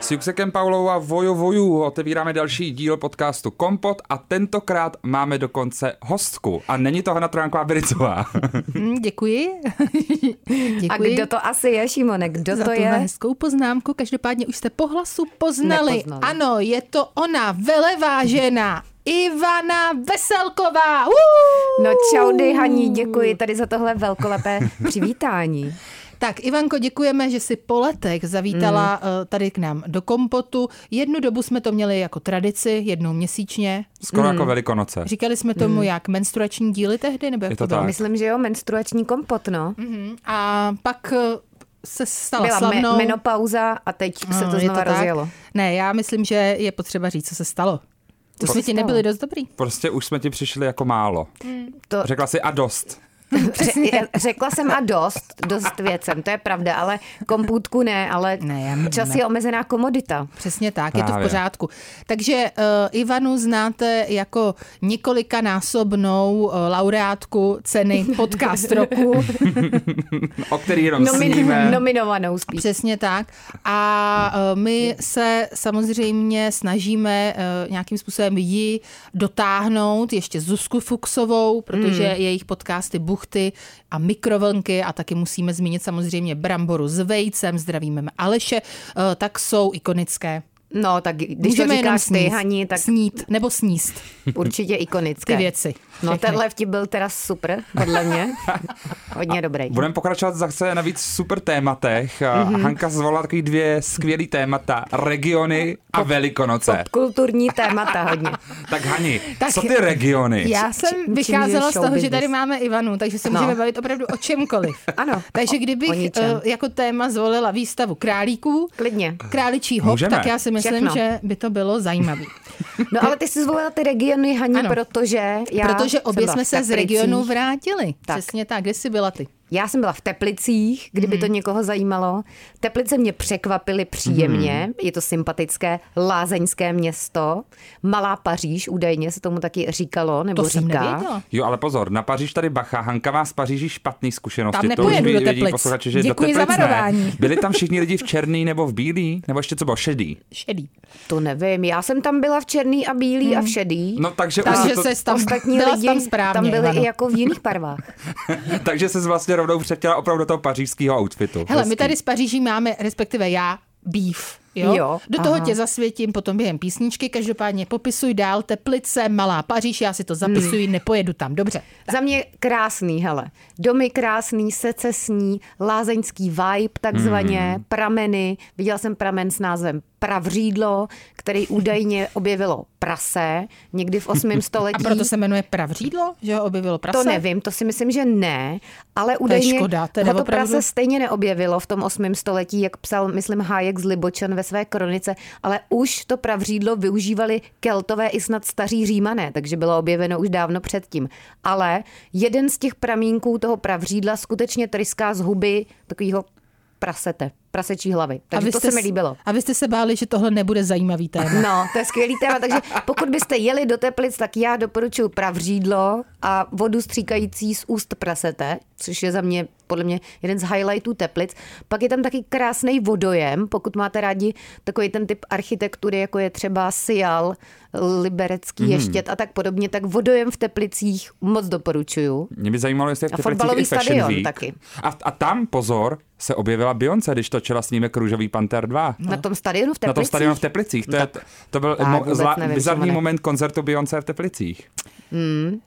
S Juxekem Paulou a Vojo Voju otevíráme další díl podcastu Kompot a tentokrát máme dokonce hostku. A není to Hana Trojánková Bericová. Hm, děkuji. děkuji. A kdo to asi je, Šimone? Kdo za to je? hezkou poznámku. Každopádně už jste po hlasu poznali. Nepoznali. Ano, je to ona, velevážená Ivana Veselková. Uh! No čaudy, Haní, děkuji tady za tohle velkolepé přivítání. Tak Ivanko, děkujeme, že si po letech zavítala Mm. uh, tady k nám do kompotu. Jednu dobu jsme to měli jako tradici, jednou měsíčně. Skoro jako Velikonoce. Říkali jsme tomu jak menstruační díly tehdy, nebo jak Je to bylo? tak. Myslím, že jo, menstruační kompot, no. Mhm. A pak uh, se stala Byla slavnou. me- menopauza a teď se No, to znova tak? rozjelo. Ne, já myslím, že je potřeba říct, co se stalo. To jsme se ti nebyli dost dobrý. Prostě už jsme ti přišli jako málo. To, Řekla si a dost. ře- řekla jsem a dost, dost věcem, to je pravda, ale kompůtku ne, ale Ne, já- čas ne. je omezená komodita. Přesně tak, je to v Právě. pořádku. Takže uh, Ivanu znáte jako několikanásobnou uh, laureátku ceny podcast roku. O který jenom Nomin- sníme. nominovanou spíš. Přesně tak. A uh, my se samozřejmě snažíme uh, nějakým způsobem ji dotáhnout, ještě Zuzku Fuxovou, protože Hmm. jejich podcasty Buchty a Mikrovlnky a taky musíme zmínit samozřejmě Bramboru s vejcem, zdravíme Aleše, uh, tak jsou ikonické. No, tak když Můžeme to říkáš ty, sníst. Haní, tak Snít nebo sníst. určitě ikonické. Ty věci. No Všechny. tenhle vtip byl teda super, podle mě. Hodně dobrý. Budeme pokračovat zase na víc super tématech. Mm-hmm. Hanka zvolila takový dvě skvělý témata. Regiony a Velikonoce. Kulturní témata hodně. Tak Hani, Tak co ty regiony? Já jsem vycházela z toho, show že tady business? máme Ivanu, takže se No. můžeme bavit opravdu o čemkoliv. Ano, Takže kdybych eh, jako téma zvolila výstavu králíků, Klidně. králičí hop, Můžeme. tak já si myslím, Všechno. že by to bylo zajímavé. No ale ty jsi zvolila ty regiony, Haní, Ano. protože já Protože obě jsme se z regionu vrátili. Tak. Přesně tak. Kde jsi byla ty? Já jsem byla v Teplicích, kdyby to někoho zajímalo. Teplice mě překvapily příjemně, je to sympatické, lázeňské město, Malá Paříž, údajně se tomu taky říkalo, nebo To jsem říká. nevěděla. Jo, ale pozor, na Paříž tady bacha. Hanka má z Paříží špatný zkušenosti. Tam to už do vědí Teplic. posluchači, že Děkuji do za Teplic ne. varování. Byli tam všichni lidi v černý nebo v bílý? Nebo ještě co bylo šedý? Šedý. To nevím, já jsem tam byla v černý a bílý a v šedý. No takže, už Takže to, se tam, Ostatní lidi tam správně. tam byli Ivano. i jako v jiných barvách. takže se vlastně rovnou přechtěla opravdu do toho pařížského outfitu. Hele, my Hezký. tady z Paříží máme, respektive já, beef. Jo? Jo, Do toho aha. tě zasvětím potom během písničky. Každopádně popisuj dál Teplice, Malá Paříž, já si to zapisuji, Hmm. nepojedu tam. Dobře. Za mě krásný, hele. Domy krásný, secesní, lázeňský vibe takzvaně, Hmm. mm. prameny. Viděla jsem pramen s názvem Pravřídlo, který údajně objevilo prase někdy v 8. století. A proto se jmenuje Pravřídlo, že ho objevilo prase? To nevím, to si myslím, že ne, ale údajně škoda, teda ho to opravdu. prase stejně neobjevilo v tom 8. století, jak psal, myslím, Hájek z Libočan ve své kronice, ale už to pravřídlo využívali keltové i snad staří římané, takže bylo objeveno už dávno předtím. Ale jeden z těch pramínků toho pravřídla skutečně tryská z huby takového prasete, prasečí hlavy. Takže to se mi líbilo. A vy jste se báli, že tohle nebude zajímavý téma. No, to je skvělý téma, takže pokud byste jeli do Teplic, tak já doporučuji pravřídlo a vodu stříkající z úst prasete, což je za mě podle mě jeden z highlightů Teplic. Pak je tam taky krásný vodojem, pokud máte rádi takový ten typ architektury, jako je třeba Sial, Liberecký mm. ještět a tak podobně, tak vodojem v Teplicích moc doporučuju. Mě by zajímalo, jestli je v A Teplicích fotbalový stadion Week. taky. A, a tam, pozor, se objevila Beyoncé, když točila snímek Růžový panter 2. Na tom stadionu v Na tom Teplicích? stadionu v Teplicích. To, je, to byl Tak mo, zla, nevím, bizarní moment koncertu Beyoncé v Teplicích.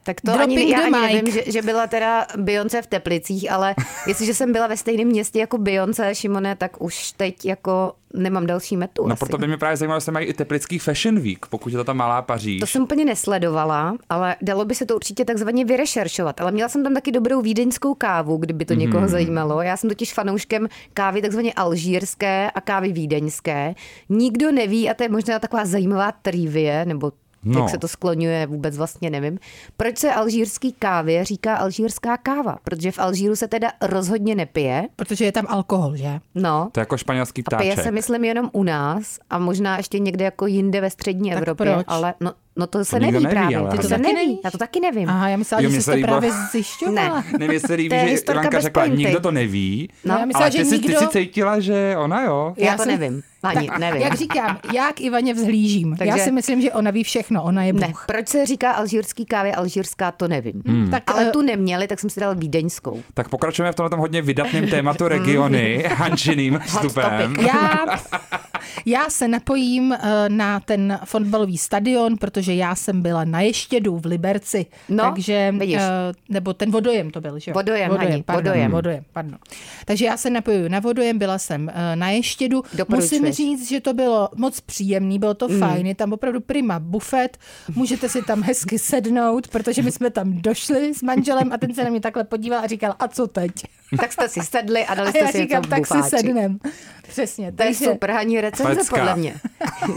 Tak to Dropping ani, já ani mic. nevím, že, že byla teda Beyoncé v Teplicích, ale jestliže jsem byla ve stejném městě jako Beyoncé, Šimone, tak už teď jako nemám další metu No asi. proto by mě právě zajímalo, jestli mají i Teplický Fashion Week, pokud je to ta malá Paříž. To jsem úplně nesledovala, ale dalo by se to určitě takzvaně vyrešeršovat. Ale měla jsem tam taky dobrou vídeňskou kávu, kdyby to někoho Mhm. zajímalo. Já jsem totiž fanouškem kávy takzvaně alžírské a kávy vídeňské. Nikdo neví, a to je možná taková zajímavá trivie, nebo No. Jak se to skloňuje, vůbec vlastně nevím. Proč se alžírský kávě říká alžírská káva? Protože v Alžíru se teda rozhodně nepije. Protože je tam alkohol, že? No. To je jako španělský A pije ptáček. se, myslím, jenom u nás a možná ještě někde jako jinde ve střední Tak Evropě. proč? Ale no, no to se nikdo neví, neví, právě. ale Ty to se Taky neví. nevíš? Já to taky nevím. Aha, já myslela, Jo, že jsi se to líbilo- právě zjišťovala. Ne. Ne, mně se líbí, To že Ivanka řekla, pointy. nikdo to neví, No. já myslela, ale že ty, si, ty nikdo... si cítila, že ona jo. Já, Já to jsem- nevím. Ani nevím. Jak říkám, já k Ivaně vzhlížím. Takže... Já si myslím, že ona ví všechno, ona je Ne, Bůh. proč se říká alžírský kávě alžírská, to nevím. Hmm. Tak, Ale eh, tu neměli, tak jsem si dal vídeňskou. Tak pokračujeme v tomhle tom hodně vydatném tématu regiony, Hančiným vstupem. Já, já se napojím eh, na ten fotbalový stadion, protože já jsem byla na Ještědu v Liberci. No, takže, vidíš. eh, nebo ten vodojem to byl, že jo? Vodojem, Hani, pardon, vodojem. vodojem, pardon. Takže já se napojuju na vodojem, byla jsem eh, na Ještědu. Musím říct, že to bylo moc příjemný, bylo to mm. fajn, je tam opravdu prima bufet, můžete si tam hezky sednout, protože my jsme tam došli s manželem a ten se na mě takhle podíval a říkal, a co teď? Tak jste si sedli a dali A jste já si říkám, tak si bufáči. sednem. Přesně. To je super, Haní recenze Pecka. podle mě.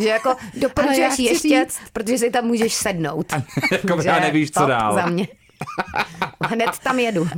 že jako doporučuješ ještě, říct- protože si tam můžeš sednout. Jako já nevíš, co dál. Za mě. Hned tam jedu.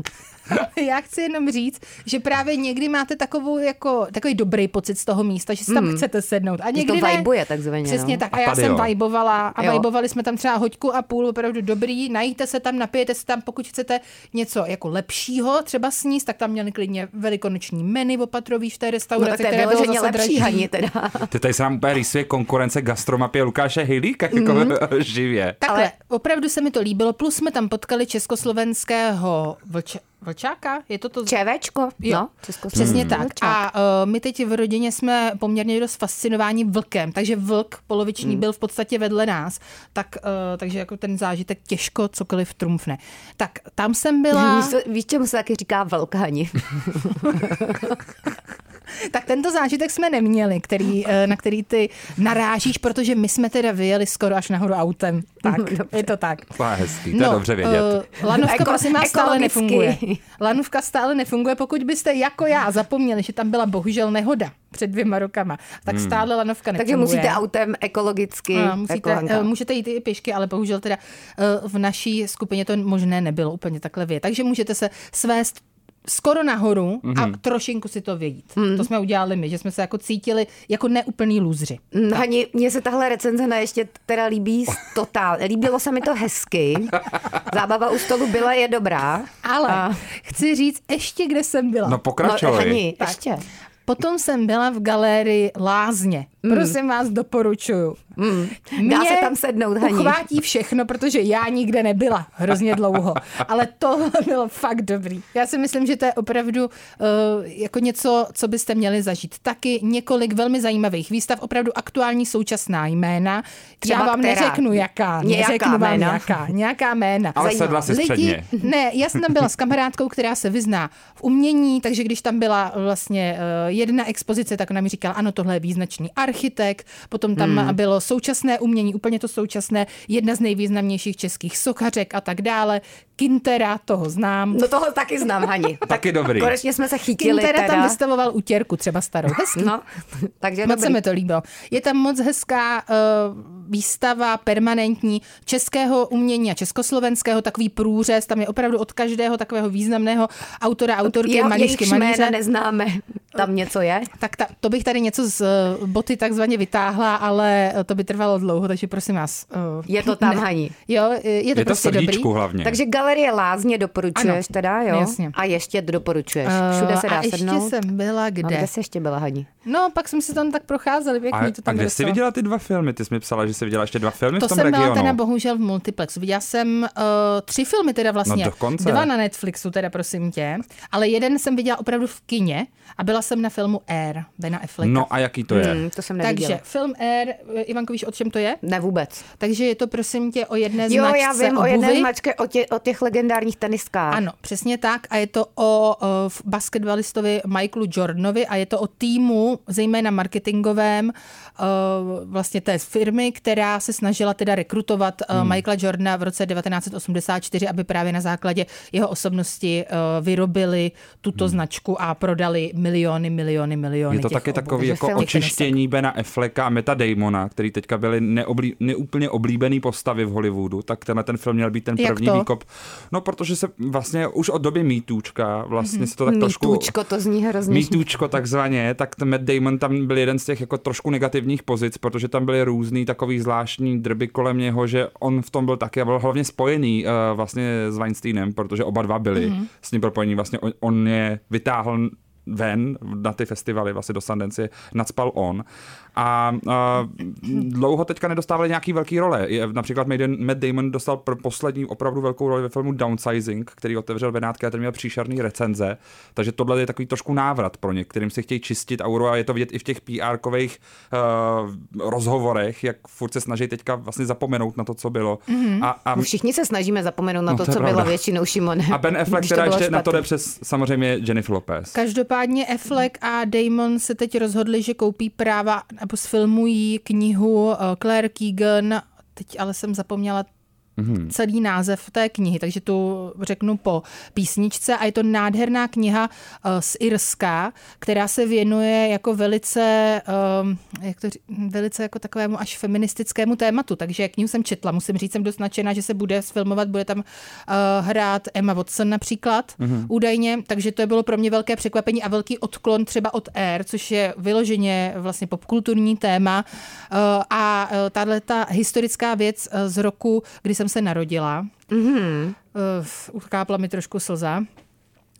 Já chci jenom říct, že právě někdy máte takovou jako, takový dobrý pocit z toho místa, že si tam chcete sednout. A někdy to vibuje takzvaně, Přesně no. tak. A, A já jsem jo. vibovala a Jo. vibovali jsme tam třeba hoďku a půl, opravdu dobrý. Najíte se tam, napijete se tam, pokud chcete něco jako lepšího, třeba sníst, tak tam měli klidně velikonoční menu opatrový v té No restauraci, tak to je které bylo zase lepší. Haní, teda. Ty tady se nám úplně rýsuje konkurence gastromapie Lukáše Hejlíka jako Mhm. živě. Takhle, Ale- opravdu se mi to líbilo, plus jsme tam potkali československého vlč, vlčáka, je to to? ČVčko, Jo, no, Přesně tak. Vlčák. A uh, my teď v rodině jsme poměrně dost fascinováni vlkem, takže vlk poloviční Hmm. byl v podstatě vedle nás, tak, uh, takže jako ten zážitek těžko cokoliv trumfne. Tak tam jsem byla, Víš, víš, čemu se taky říká velkani? tak tento zážitek jsme neměli, který, uh, na který ty narážíš, protože my jsme teda vyjeli skoro až nahoru autem. Tak, je to tak. To je hezký, to je dobře vědět. Uh, lanovka, Eko- prosím vás, stále nefunguje. Lanovka stále nefunguje, pokud byste jako já zapomněli, že tam byla bohužel nehoda před dvěma rokama, tak Hmm. stále lanovka Takže nefunguje. musíte autem ekologicky. Jako musíte, Hanka. eh, můžete jít i pěšky, ale bohužel teda eh, v naší skupině to možné nebylo úplně takhle vyjet. Takže můžete se svést skoro nahoru Mhm. a trošinku si to vědět. To jsme udělali my, že jsme se jako cítili jako neúplný lůzři. Mm, Hani, mně se tahle recenze na ještě teda líbí totál. Líbilo se mi to hezky. Zábava u stolu byla, je dobrá. Ale A- chci říct ještě, kde jsem byla. No No, pokračuj. Hani, Tak. ještě. Potom jsem byla v galérii Lázně. Prosím vás, doporučuju. Mm. Dá se tam sednout, Hani. uchvátí všechno, protože já nikde nebyla hrozně dlouho. Ale tohle bylo fakt dobrý. Já si myslím, že to je opravdu uh, jako něco, co byste měli zažít. Taky několik velmi zajímavých výstav, opravdu aktuální současná jména. Třeba já vám která? neřeknu jaká. Nějaká neřeknu vám jména. Nějaká, nějaká jména. Ale Zajímavé. sedla si předně. Ne, já jsem tam byla s kamarádkou, která se vyzná v umění, takže když tam byla vlastně eh, jedna expozice, tak ona mi říkala, ano, tohle je význačný architekt, potom tam Hmm. bylo současné umění, úplně to současné, jedna z nejvýznamnějších českých sochařek a tak dále. Kintera, toho znám. No toho taky znám, Hani. Taky dobrý. Konečně jsme se chytili Kintera teda. tam vystavoval utěrku, třeba starou. Hezký. No, takže Moc se dobrý. mi to líbilo. Je tam moc hezká uh, výstava permanentní českého umění a československého, takový průřez, tam je opravdu od každého takového významného autora, autorky, Jo, malířky, malíře. neznáme. Tam něco je? Tak ta, to bych tady něco z uh, boty takzvaně vytáhla, ale uh, to by trvalo dlouho, takže prosím vás. Uh, Je to tam, Hani. Jo, je to Je to prostě srdíčku dobrý. hlavně. Takže galerie Lázně doporučuješ Ano, teda, jo? jasně. A ještě doporučuješ. Všude se dá a ještě sednout. jsem byla No, kde? kde jsi ještě byla, Hani? No, pak jsme se tam tak procházeli, A, pěkný to a tam kde jsi viděla ty dva filmy? Ty jsi mi psala, že jsi viděla ještě dva filmy To v tom jsem regionu. byla teda bohužel v multiplexu. Viděla jsem uh, tři filmy teda vlastně. No dokonce. Dva na Netflixu teda, prosím tě. Ale jeden jsem viděla opravdu v kině a byla jsem na filmu Air, Bena Afflecka. No a jaký to je? Hmm, to jsem neviděla. Takže film Air, eh, Ivanko, víš, o čem to je? Ne vůbec. Takže je to prosím tě o jedné Jo, značce já vím o obuvy. jedné značce, o, tě, o těch těch legendárních tenistkách. Ano, přesně tak. A je to o, o basketbalistovi Michaelu Jordanovi a je to o týmu, zejména marketingovém, o, vlastně té firmy, která se snažila teda rekrutovat hmm. Michaela Jordana v roce 1984, aby právě na základě jeho osobnosti o, vyrobili tuto hmm. značku a prodali miliony, miliony, miliony. Je to taky takový jako očištění Bena Afflecka a Meta Damona, který teďka byli neoblí, neúplně oblíbený postavy v Hollywoodu, tak tenhle ten film měl být ten první výkop. No, protože se vlastně už od doby mítůčka, vlastně mm-hmm. se to tak trošku... Mítůčko, to zní hrozně. Mítůčko takzvaně, tak ten Matt Damon tam byl jeden z těch jako trošku negativních pozic, protože tam byly různý takový zvláštní drby kolem něho, že on v tom byl taky a byl hlavně spojený uh, vlastně s Weinsteinem, protože oba dva byli mm-hmm. s ním propojení. Vlastně on, on je vytáhl ven na ty festivaly, vlastně do Sundance nadspal on a a dlouho teďka nedostávali nějaký velký role. Například Matt Damon dostal pro poslední opravdu velkou roli ve filmu Downsizing, který otevřel Benátky a ten měl příšerný recenze, takže tohle je takový trošku návrat pro ně, kterým si chtějí čistit auru a je to vidět i v těch PR-kových uh, rozhovorech, jak furt se snaží teďka vlastně zapomenout na to, co bylo. Mm-hmm. A, a... No všichni se snažíme zapomenout na no, to, to co pravda. bylo většinou Šimone. A Ben Affleck teda ještě špatný. na to jde přes samozřejmě Jennifer Lopez. Každopádně Affleck a Damon se teď rozhodli, že koupí práva nebo sfilmují knihu eh, Claire Keegan, teď ale jsem zapomněla mm-hmm. celý název té knihy, takže tu řeknu po písničce. A je to nádherná kniha uh, z Irska, která se věnuje jako velice, um, jak to, velice jako takovému až feministickému tématu, takže knihu jsem četla, musím říct, jsem dost nadšená, že se bude sfilmovat, bude tam uh, hrát Emma Watson například, mm-hmm. údajně, takže to bylo pro mě velké překvapení a velký odklon třeba od Air, což je vyloženě vlastně popkulturní téma. Uh, a tahle ta historická věc z roku, kdy jsem jsem se narodila. Mm-hmm. Uh, ukápla mi trošku slza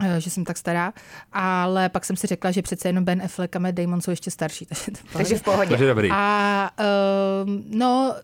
eh, že jsem tak stará, ale pak jsem si řekla, že přece jenom Ben Affleck a Matt Damon jsou ještě starší. Takže, to takže v pohodě. Takže dobrý. A uh, no,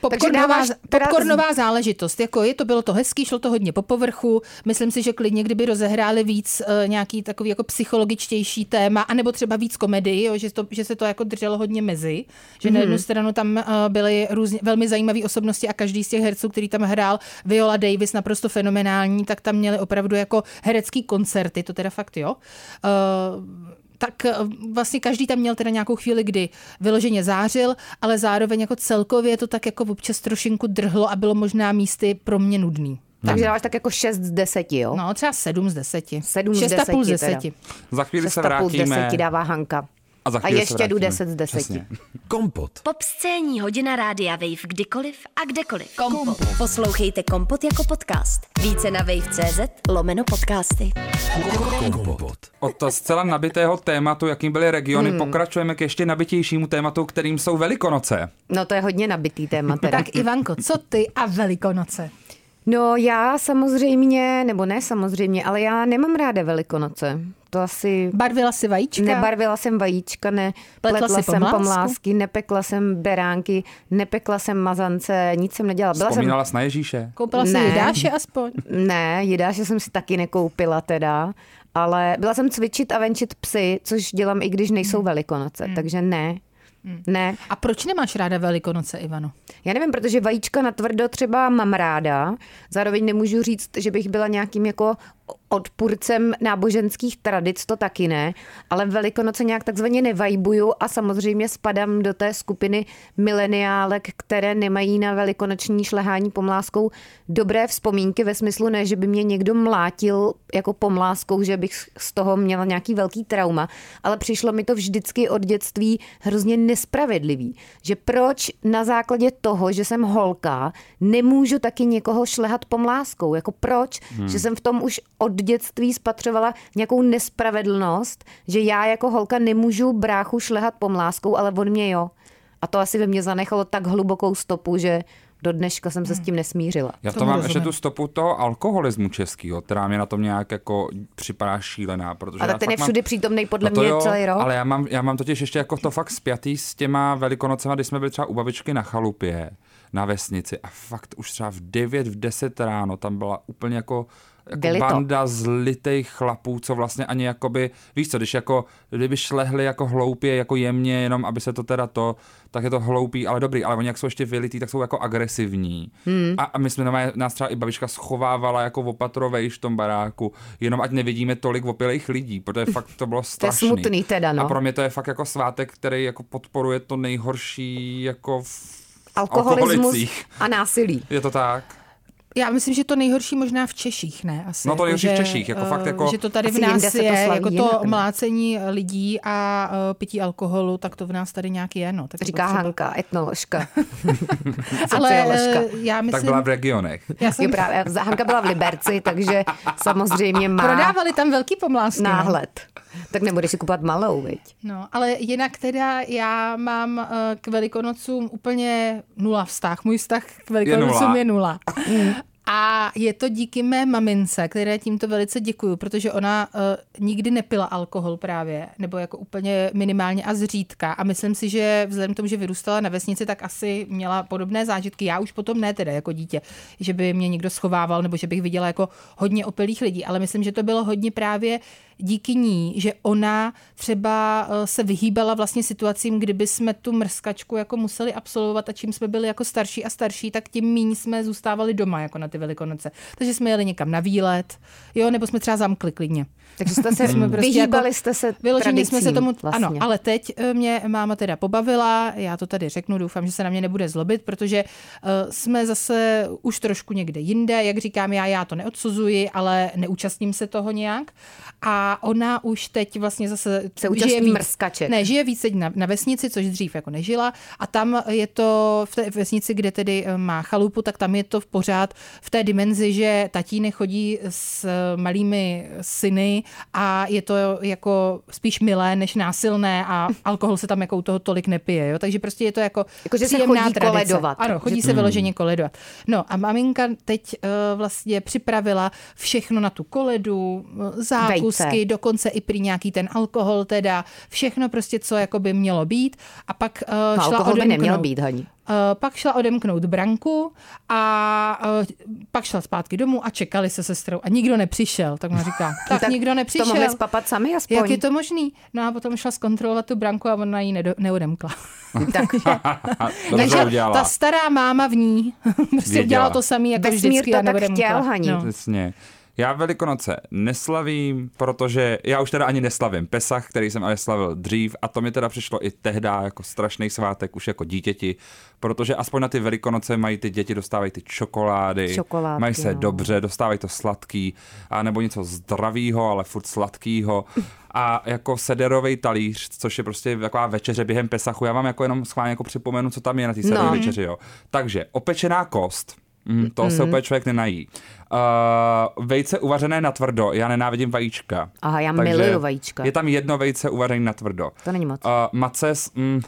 popcornová, teda... popcornová záležitost. Jako je to, bylo to hezký, šlo to hodně po povrchu. Myslím si, že klidně, kdyby rozehráli víc uh, nějaký takový jako psychologičtější téma, anebo třeba víc komedii, jo, že, to, že se to jako drželo hodně mezi. Že mm-hmm. na jednu mhm. stranu tam uh, byly různě, velmi zajímavé osobnosti a každý z těch herců, který tam hrál, Viola Davis, naprosto fenomenální, tak tam měli opravdu jako herecký koncerty, to teda fakt jo. Uh, tak eh, vlastně každý tam měl teda nějakou chvíli, kdy vyloženě zářil, ale zároveň jako celkově to tak jako občas trošinku drhlo a bylo možná místy pro mě nudný. Takže dáváš tak jako 6 z 10, jo? No, třeba 7 z 10. 7 z 10. 6,5 z 10. Za chvíli se vrátíme. 6,5 z 10 dává Hanka. A, za a ještě jdu 10 z 10. Přesně. Kompot. Pop scéní hodina rádia Wave kdykoliv a kdekoliv. Kompot. Kompot. Poslouchejte Kompot jako podcast. Více na wave.cz lomeno podcasty. Kompot. Od to zcela nabitého tématu, jakým byly regiony, hmm. pokračujeme k ještě nabitějšímu tématu, kterým jsou Velikonoce. No to je hodně nabitý téma teda. tak Ivanko, co ty a Velikonoce? No já samozřejmě, nebo ne samozřejmě, ale já nemám ráda Velikonoce. To asi... Barvila si vajíčka? Nebarvila jsem vajíčka, ne. Pletla, pletla jsem pomlásku? pomlásky, nepekla jsem beránky, nepekla jsem mazance, nic jsem nedělala. Byla Vzpomínala jsem... na Ježíše? Koupila ne. si jidáše aspoň? Ne, jidáše jsem si taky nekoupila teda, ale byla jsem cvičit a venčit psy, což dělám i když nejsou hmm. velikonoce, hmm. takže ne. Hmm. Ne. A proč nemáš ráda Velikonoce, Ivano? Já nevím, protože vajíčka na tvrdo třeba mám ráda. Zároveň nemůžu říct, že bych byla nějakým jako odpůrcem náboženských tradic, to taky ne, ale Velikonoce nějak takzvaně nevajbuju a samozřejmě spadám do té skupiny mileniálek, které nemají na velikonoční šlehání pomláskou dobré vzpomínky ve smyslu ne, že by mě někdo mlátil jako pomláskou, že bych z toho měla nějaký velký trauma, ale přišlo mi to vždycky od dětství hrozně nespravedlivý, že proč na základě toho, že jsem holka, nemůžu taky někoho šlehat pomláskou, jako proč, hmm. že jsem v tom už od dětství spatřovala nějakou nespravedlnost, že já jako holka nemůžu bráchu šlehat pomláskou, ale on mě jo. A to asi ve mně zanechalo tak hlubokou stopu, že do dneška jsem se s tím nesmířila. Já to mám ještě tu stopu toho alkoholismu českého, která mě na tom nějak jako připadá šílená. Protože ale ten je všude mám... přítomný podle no mě jo, celý rok. Ale já mám, já mám totiž ještě jako to fakt spjatý s těma velikonocema, kdy jsme byli třeba u babičky na chalupě na vesnici a fakt už třeba v 9, v 10 ráno tam byla úplně jako jako banda zlitých chlapů, co vlastně ani jakoby, víš co, když jako, kdyby šlehli jako hloupě, jako jemně, jenom aby se to teda to, tak je to hloupý, ale dobrý, ale oni jak jsou ještě vylitý, tak jsou jako agresivní. Hmm. A, a my jsme normálně, nás třeba i babička schovávala jako opatrovejš v tom baráku, jenom ať nevidíme tolik opilých lidí, protože fakt to bylo To je strašný. smutný teda, no. A pro mě to je fakt jako svátek, který jako podporuje to nejhorší jako v Alkoholismus a násilí. Je to tak? Já myslím, že to nejhorší možná v Češích, ne? Asi. No to nejhorší v že, Češích, jako eh, fakt jako- Že to tady v nás to je, slaví jako jinak, to no. mlácení lidí a uh, pití alkoholu, tak to v nás tady nějak je, no. Tak Říká potřeba- Hanka, etnoložka. Ale eh, já Tak myslím, byla v regionech. já Jo, jsem právě, Hanka byla v Liberci, takže samozřejmě má prodávali tam velký pomlásky. no. Tak nebudeš si kupovat malou, viď? No, ale jinak teda já mám uh, k Velikonocům úplně nula vztah. Můj vztah k Velikonocům nula. je nula. A je to díky mé mamince, které tímto velice děkuju, protože ona uh, nikdy nepila alkohol právě, nebo jako úplně minimálně a zřídka. A myslím si, že vzhledem k tomu, že vyrůstala na vesnici, tak asi měla podobné zážitky. Já už potom ne teda jako dítě, že by mě někdo schovával, nebo že bych viděla jako hodně opilých lidí, ale myslím, že to bylo hodně právě díky ní, že ona třeba eh, se vyhýbala vlastně situacím, kdyby jsme tu mrskačku jako museli absolvovat a čím jsme byli jako starší a starší, tak tím míň jsme zůstávali doma jako na ty velikonoce. Takže jsme jeli někam na výlet, jo, nebo jsme třeba zamkli klidně. Takže jste se Jsme prostě vyhýbali jako- jste se Vyloženě jsme se tomu, vlastně. ano, ale teď eh, mě máma teda pobavila, já to tady řeknu, doufám, že se na mě nebude zlobit, protože uh, jsme zase už trošku někde jinde, jak říkám já, já to neodsuzuji, ale neúčastním se toho nějak. A ona už teď vlastně zase Se účastní víc, mrskaček. Ne, žije víc teď na, na vesnici, což dřív jako nežila. A tam je to v té vesnici, kde tedy eh, má chalupu, tak tam je to v pořád v té dimenzi, že tatínek chodí s malými syny a je to jako spíš milé než násilné a alkohol se tam jako u toho tolik nepije. Jo? Takže prostě je to jako, Jako, že se příjemná chodí tradice. koledovat. Ano, chodí se vyloženě koledovat. No a maminka teď uh, vlastně připravila všechno na tu koledu, eh, zákusky, Vejce. dokonce i prý nějaký ten alkohol teda, všechno prostě, co jako by mělo být. A pak uh, No, šla alkohol by odemknout. neměl být, Hani. Uh, pak šla odemknout branku a uh, pak šla zpátky domů a čekali se sestrou a nikdo nepřišel. Tak ona říká, tak, nikdo nepřišel. To mohli spapat sami aspoň. Jak je to možný? No a potom šla zkontrolovat tu branku a ona ji nedo, neodemkla. Tak, Takže udělala. ta stará máma v ní prostě Věděla. udělala to samý jako Vesmír vždycky to a tak chtěl, Hani. No. Přesně. Já Velikonoce neslavím, protože já už teda ani neslavím Pesach, který jsem ale slavil dřív a to mi teda přišlo i tehdy jako strašný svátek už jako dítěti, protože aspoň na ty Velikonoce mají ty děti, dostávají ty čokolády, Čokoládky, mají se no. dobře, dostávají to sladký, a nebo něco zdravýho, ale furt sladkýho. A jako sederový talíř, což je prostě taková večeře během Pesachu, já vám jako jenom schválně jako připomenu, co tam je na té sederové No. večeři. Jo. Takže opečená kost, Mm, to se úplně člověk nenají. Uh, vejce uvařené na tvrdo, já nenávidím vajíčka. Aha, já Takže miluju vajíčka. Je tam jedno vejce uvařené na tvrdo. To není moc. Uh, maces, mm,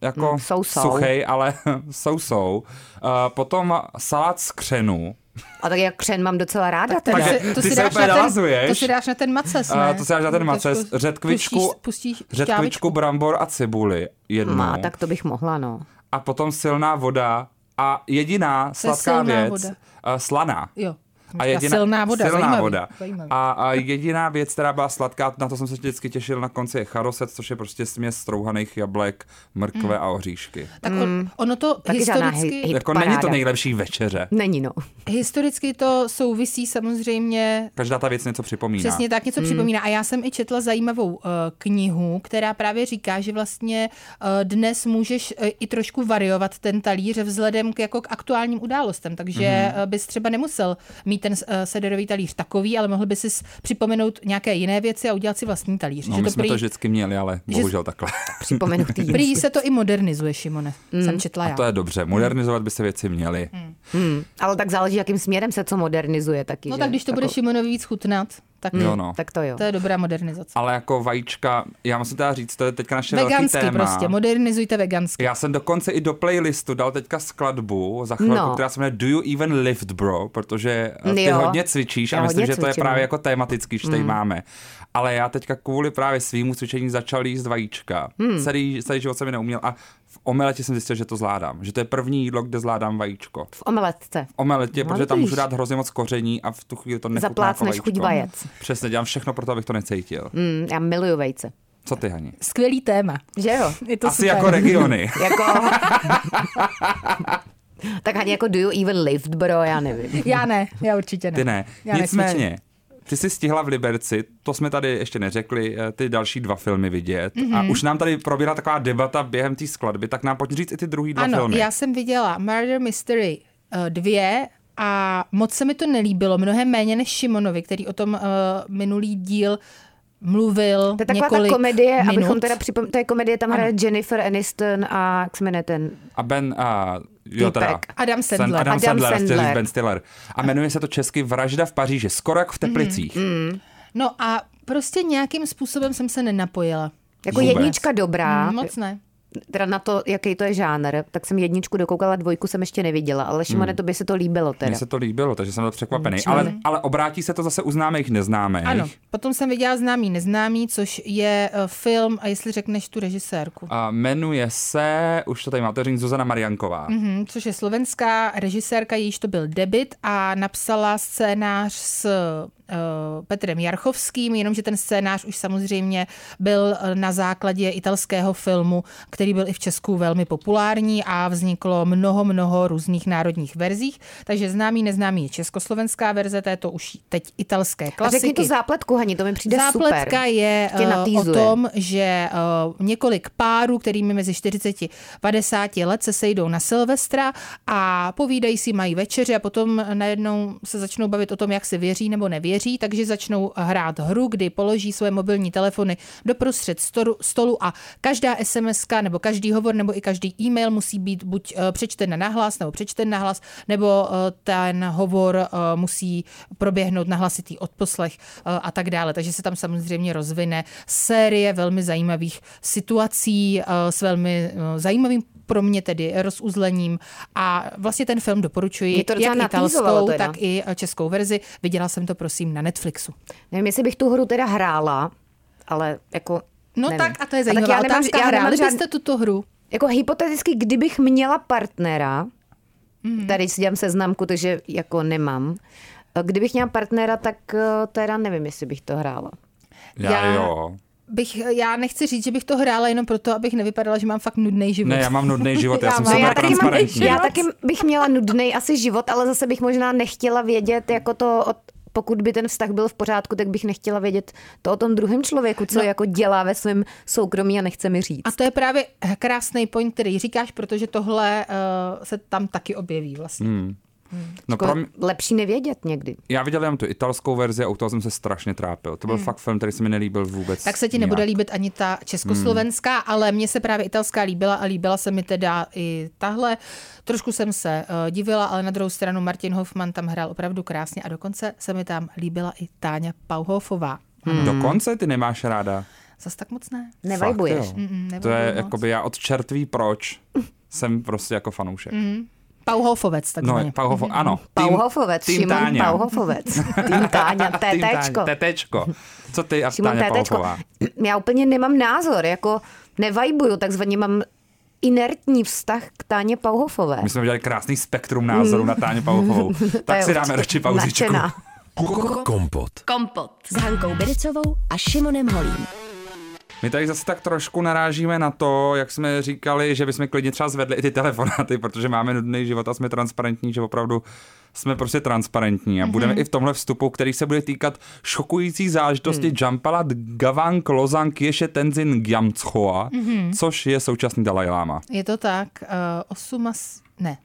jako Mm, jsou, jsou. suchej, ale jsou, jsou. Uh, potom salát z křenu. A tak jak křen mám docela ráda teda. Takže si- to ty si dáš na ten, nalazuješ. to si dáš na ten maces, ne? to si dáš na ten maces, řetkvičku- pustíš- pustíš Řetkvičku, brambor a cibuli. Jednu. Má, tak to bych mohla, no. A potom silná voda a jediná sladká věc, voda? uh, slaná. Jo. A jediná, silná voda, silná zajímavý, voda. zajímavý. A, a jediná věc, která byla sladká, na to jsem se vždycky těšil na konci, je charoset, což je prostě směs strouhaných jablek, mrkve a oříšky. Tak on, ono to Taky historicky, hit Jako není to paráda. nejlepší večeře. Není, no. historicky to souvisí samozřejmě Každá ta věc něco připomíná. Přesně tak něco připomíná. A já jsem i četla zajímavou uh, knihu, která právě říká, že vlastně uh, dnes můžeš uh, i trošku variovat ten talíř vzhledem k, jako k aktuálním událostem. Takže mm-hmm. uh, bys třeba nemusel mít ten uh, sederový talíř takový, ale mohl by si připomenout nějaké jiné věci a udělat si vlastní talíř. No, že my to jsme prý, to vždycky měli, ale bohužel takhle. Připomenutý. prý se to i modernizuje, Šimone. Jsem četla já. To je dobře, modernizovat by se věci měly. Hmm, ale tak záleží, jakým směrem se co modernizuje taky. No že? tak když to bude Šimonovi víc chutnat, tak Jo, no. Tak to jo. to je dobrá modernizace. Ale jako vajíčka, já musím teda říct, to je teďka naše velký Vegansky téma. prostě, modernizujte vegansky. Já jsem dokonce i do playlistu dal teďka skladbu za chvilku, No. která se jmenuje Do You Even Lift Bro, protože eh, ty Jo. hodně cvičíš a Já myslím, hodně že to je cvičím, právě no. jako tematický, že tady máme. Ale já teďka kvůli právě svýmu cvičení začal jíst vajíčka. Celý, celý život jsem je neuměl a v omeletě jsem zjistil, že to zvládám. Že to je první jídlo, kde zvládám vajíčko. V omeletce. V omeletě, No, protože tam můžu dát hrozně moc koření a v tu chvíli to nechutná jako Zaplácneš chuť vajec. Přesně, dělám všechno pro to, abych to necítil. Mm, já miluju vejce. Co ty, Hani? Skvělý téma. Že jo? Je to Asi super. jako regiony. Jako... tak ani jako do you even lived, bro, já nevím. Já ne, já určitě ne. Ty ne. Já Nicméně, ty jsi stihla v Liberci, to jsme tady ještě neřekli, eh, ty další dva filmy vidět. Mm-hmm. A Mhm. už nám tady probíhá taková debata během té skladby, tak nám pojď říct i ty druhý dva Ano, filmy. já jsem viděla Murder Mystery 2 a moc se mi to nelíbilo, mnohem méně než Šimonovi, který o tom uh, minulý díl mluvil To je taková několik ta komedie, minut. abychom teda připom... To je komedie, tam hraje Jennifer Aniston a jak se jmenuje ten... A Ben, a jo teda. Adam Sandler. Adam, Adam Sandler, Sandler. říct Ben Stiller. A jmenuje se to česky Vražda v Paříži, skoro jak v Teplicích. Mm. No a prostě nějakým způsobem jsem se nenapojila. Jako Vůbec. jednička dobrá, Mm, moc ne. Teda na to, jaký to je žánr, tak jsem jedničku dokoukala, dvojku jsem ještě neviděla, ale Šimone, to by se to líbilo teda. Mně se to líbilo, takže jsem byl překvapený. Čili- Ale, ale obrátí se to zase u známých neznámých. Ano, potom jsem viděla Známý neznámý, což je uh, film, a jestli řekneš tu režisérku. A jmenuje se, už to tady máte říct, Zuzana Marianková. Mhm, což je slovenská režisérka, jejíž to byl debit a napsala scénář s Petrem Jarchovským, jenomže ten scénář už samozřejmě byl eh, na základě italského filmu, který byl i v Česku velmi populární a vzniklo mnoho, mnoho různých národních verzích. Takže známý, neznámý je československá verze, to je to už teď italské A klasiky. řekni tu zápletku, Hani, to mi přijde Zápletka super. je eh, o tom, že několik párů, kterými mezi 40 a 50 let se sejdou na Silvestra a povídají si, mají večeři a potom najednou se začnou bavit o tom, jak se věří nebo nevěří, takže začnou hrát hru, kdy položí své mobilní telefony doprostřed stolu, a každá SMS nebo každý hovor nebo i každý e-mail musí být buď eh, přečten na hlas nebo přečten na hlas, nebo eh, ten hovor eh, musí proběhnout na hlasitý odposlech a tak dále. Takže se tam samozřejmě rozvine série velmi zajímavých situací s velmi zajímavým pro mě tedy rozuzlením a vlastně ten film doporučuji to jak italskou, teda. tak i eh, českou verzi. Viděla jsem to prosím na Netflixu. Nevím, jestli bych tu hru teda hrála, ale jako No nevím. tak a to je tak zajímavá já nemám- otázka. já nemám Hráli žád- byste tuto hru? Jako hypoteticky, kdybych měla partnera, Mhm. tady si dělám seznamku, takže jako nemám. Kdybych měla partnera, tak eh, teda nevím, jestli bych to hrála. Já, Já- jo. Bych, já nechci říct, že bych to hrála jenom proto, abych nevypadala, že mám fakt nudný život. Ne, já mám nudný život, já, Já jsem super já, taky mám, transparentní. já taky bych měla nudný asi život, ale zase bych možná nechtěla vědět, jako to, od, pokud by ten vztah byl v pořádku, tak bych nechtěla vědět to o tom druhém člověku, co No. jako dělá ve svém soukromí a nechce mi říct. A to je právě krásný point, který říkáš, protože tohle uh, se tam taky objeví vlastně. Hmm. No jako pro mě, Lepší nevědět někdy. já viděl jenom tu italskou verzi a u toho jsem se strašně trápil. To byl fakt film, který se mi nelíbil vůbec. Hmm. Tak se ti nijak. nebude líbit ani ta československá, hmm. ale mně se právě italská líbila a líbila se mi teda i tahle. Trošku jsem se uh, divila, ale na druhou stranu Martin Hoffman tam hrál opravdu krásně a dokonce se mi tam líbila i Táňa Pauhofová. Hmm. Dokonce ty nemáš ráda. Zas tak moc ne. Nevajbuješ. Fakt, jo. Mm, To je moc. jakoby já od čertví proč jsem prostě jako fanoušek. Mm. Pauhofovec, No, takzvaně. Pauhofo, ano. Tým- Pauhofovec, tým Šimon Táňa. Pauhofovec. Tým Táňa. Táňa, Tetečko. Co ty a Šimon Táňa. Pauchová? Já úplně nemám názor, jako nevajbuju, takzvaně mám inertní vztah k Táně Pauhofové. My jsme udělali krásný spektrum názorů na Táňu Pauchovou. To tak si dáme radši pauzičku. Kompot. Kompot s Hankou Bericovou a Šimonem Holím. My tady zase tak trošku narážíme na to, jak jsme říkali, že bychom klidně třeba zvedli i ty telefonáty, protože máme nudný život a jsme transparentní, že opravdu jsme prostě transparentní a budeme i v tomhle vstupu, který se bude týkat šokující záležitosti mm. Jampalat Gavang Lozang Ješe Tenzin Gyamtschoa, což je současný Dalaj Lama. Je to tak, uh, 8, ne,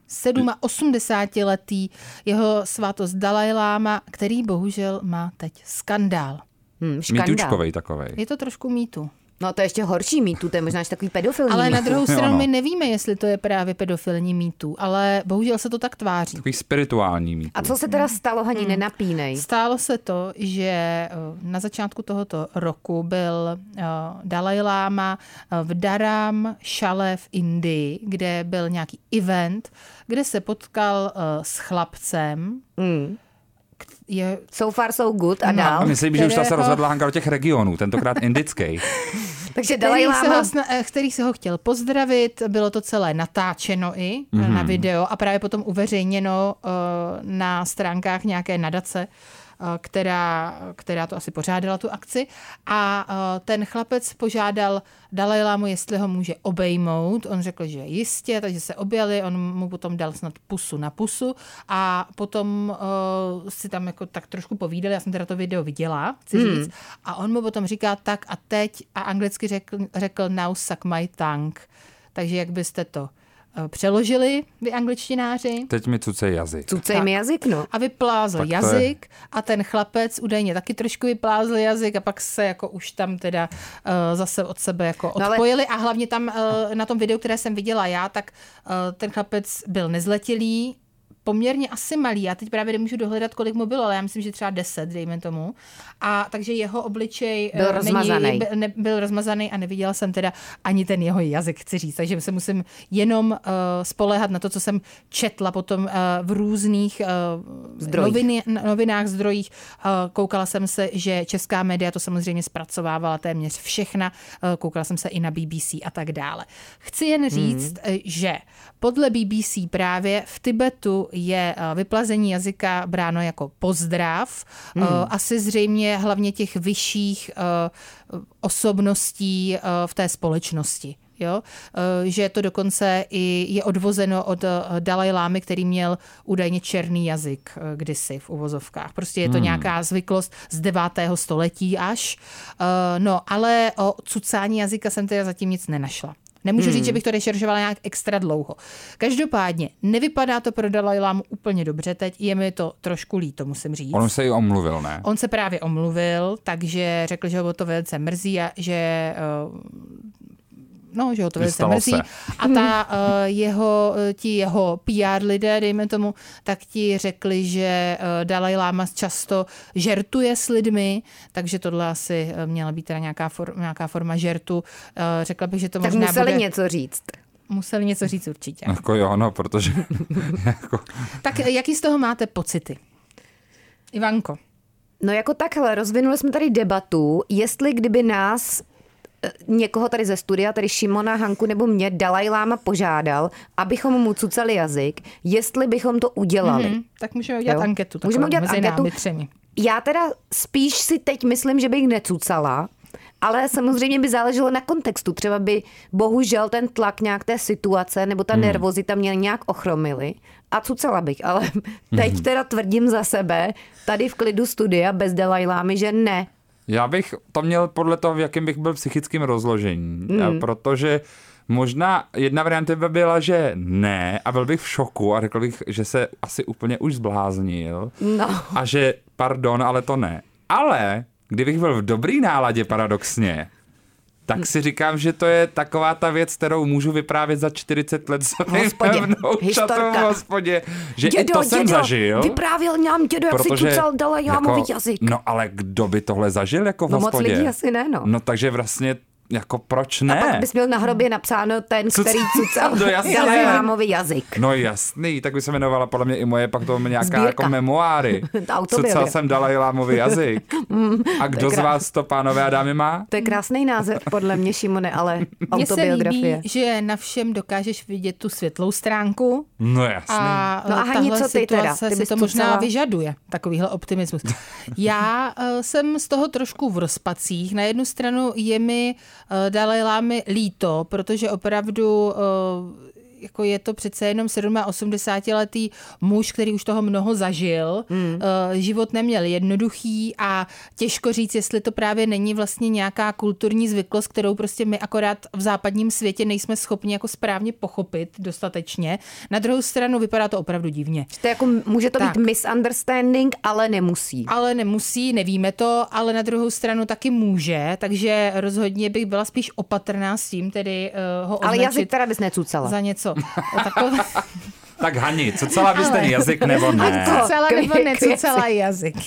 87 letý jeho svátost Dalaj Lama, který bohužel má teď skandál. Hmm, škandál. Mitučkovej takovej. Je to trošku mýtu. No to je ještě horší mýtu, to je možná až takový pedofilní Ale na mýtu. druhou Jo, stranu no. my nevíme, jestli to je právě pedofilní mýtu, ale bohužel se to tak tváří. Takový spirituální mýtu. A co se teda stalo, Hani, Hmm. nenapínej. Stálo se to, že eh, na začátku tohoto roku byl eh, Dalaj Lama eh, v Daram Šale v Indii, kde byl nějaký event, kde se potkal s chlapcem. Mm. Je, So far so good a No. dál. A myslím, že už ta se kterého- rozvedla Hanka do těch regionů, tentokrát indický. Takže Dalaj který, se ho, eh, který se ho chtěl pozdravit, bylo to celé natáčeno i mm-hmm. na video a právě potom uveřejněno uh, na stránkách nějaké nadace, uh, která, která to asi pořádala tu akci a uh, ten chlapec požádal Dalaj Lámu, jestli ho může obejmout. On řekl, že jistě, takže se objali, on mu potom dal snad pusu na pusu a potom uh, si tam jako tak trošku povídali, já jsem teda to video viděla, chci Hmm. říct, a on mu potom říká tak a teď a anglicky řekl, řekl now suck my tongue. Takže jak byste to eh, přeložili, vy angličtináři? Teď mi cucej jazyk. Cucej mi jazyk, no. A vyplázl Tak to je- jazyk a ten chlapec údajně taky trošku vyplázl jazyk a pak se jako už tam teda uh, zase od sebe jako No ale- odpojili a hlavně tam uh, na tom videu, které jsem viděla já, tak uh, ten chlapec byl nezletilý, poměrně asi malý. Já teď právě nemůžu dohledat, kolik mu bylo, ale já myslím, že třeba 10, dejme tomu. A takže jeho obličej Byl eh, rozmazaný. Není, ne, byl rozmazaný a neviděla jsem teda ani ten jeho jazyk, chci říct. Takže se musím jenom uh, spolehat na to, co jsem četla potom uh, v různých uh, Zdrojích. noviny, novinách, zdrojích. Uh, koukala jsem se, že česká média to samozřejmě zpracovávala téměř všechna. Uh, koukala jsem se i na BBC a tak dále. Chci jen říct, hmm. že podle BBC právě v Tibetu je uh, vyplazení jazyka bráno jako pozdrav. Hmm. Uh, asi zřejmě hlavně těch vyšších uh, osobností v té společnosti. Jo? Eh, Že to dokonce i je odvozeno od eh, Dalaj Lámy, který měl údajně černý jazyk eh, kdysi v uvozovkách. Prostě je to hmm. nějaká zvyklost z 9. století až. Eh, No, ale o cucání jazyka jsem teda zatím nic nenašla. Nemůžu hmm. říct, že bych to rešeržovala nějak extra dlouho. Každopádně, nevypadá to pro Dalaj Lámu úplně dobře teď, je mi to trošku líto, musím říct. On se i omluvil, ne? On se právě omluvil, takže řekl, že ho to velice mrzí a že eh, No, že ho to velice mrzí. se. A ta uh, jeho, eh, ti jeho PR lidé, dejme tomu, tak ti řekli, že uh, Dalai Lama často žertuje s lidmi, takže tohle asi eh, měla být teda nějaká, for, nějaká forma žertu. Uh, řekla bych, že to Tak možná museli bude... něco říct. Museli něco říct určitě. Jako jo, no, protože jako, tak eh, jaký z toho máte pocity? Ivanko. No jako takhle, rozvinuli jsme tady debatu, jestli kdyby nás eh, někoho tady ze studia, tady Šimona, Hanku nebo mě, Dalaj Lama požádal, abychom mu cucali jazyk, jestli bychom to udělali. Mhm, tak můžeme udělat Jo. anketu. Můžeme udělat mezi anketu. námi třemi. Já teda spíš si teď myslím, že bych necucala, ale samozřejmě by záleželo na kontextu. Třeba by bohužel ten tlak nějak té situace nebo ta nervozita mě nějak ochromily a cucala bych. Ale teď teda tvrdím za sebe, tady v klidu studia bez Dalajlámy, že ne. Já bych to měl podle toho, v jakém bych byl psychickém rozložení, mm. protože možná jedna varianta by byla, že ne a byl bych v šoku a řekl bych, že se asi úplně už zbláznil No. a že pardon, ale to ne. Ale kdybych byl v dobrý náladě paradoxně, tak si říkám, že to je taková ta věc, kterou můžu vyprávět za 40 let za Hospodě, historka. v hospodě, že i to jsem zažil. vyprávěl nám dědo, jak si cucal Dalajlámový jazyk. No ale kdo by tohle zažil jako v No moc hospodě? lidí asi ne, no. No takže vlastně jako proč A ne? pak bys měl na hrobě napsáno ten, Cucal- který cucal No jasně. Dalajlámový jazyk. No jasný, tak by se jmenovala podle mě i moje pak to nějaká Sbírka. jako memoáry. Autobiografie. Cucal jsem Dalaj Lámový jazyk. A kdo z vás to, pánové a dámy, má? To je krásný název, podle mě, Šimone, ale Mně se autobiografie. líbí, že na všem dokážeš vidět tu světlou stránku No jasný. a No a no Hani, tahle co ty teda? Ty si bys to možná cucala? vyžaduje, takovýhle optimismus. Já uh, jsem z toho trošku v rozpacích. Na jednu stranu je mi uh, Dalaj Lámy líto, protože opravdu uh, jako je to přece jenom 87 letý muž, který už toho mnoho zažil. Mm. Život neměl jednoduchý a těžko říct, jestli to právě není vlastně nějaká kulturní zvyklost, kterou prostě my akorát v západním světě nejsme schopni jako správně pochopit dostatečně. Na druhou stranu vypadá to opravdu divně. To jako, může to Tak. být misunderstanding, ale nemusí. Ale nemusí, nevíme to, ale na druhou stranu taky může, takže rozhodně bych byla spíš opatrná s tím, tedy uh, ho Ale označit jazyk teda bys necucala. za něco. Takové, Tak Hani, cucala bys ten Ale- jazyk nebo ne? to- celá nebo Kvěci. necucela jazyk.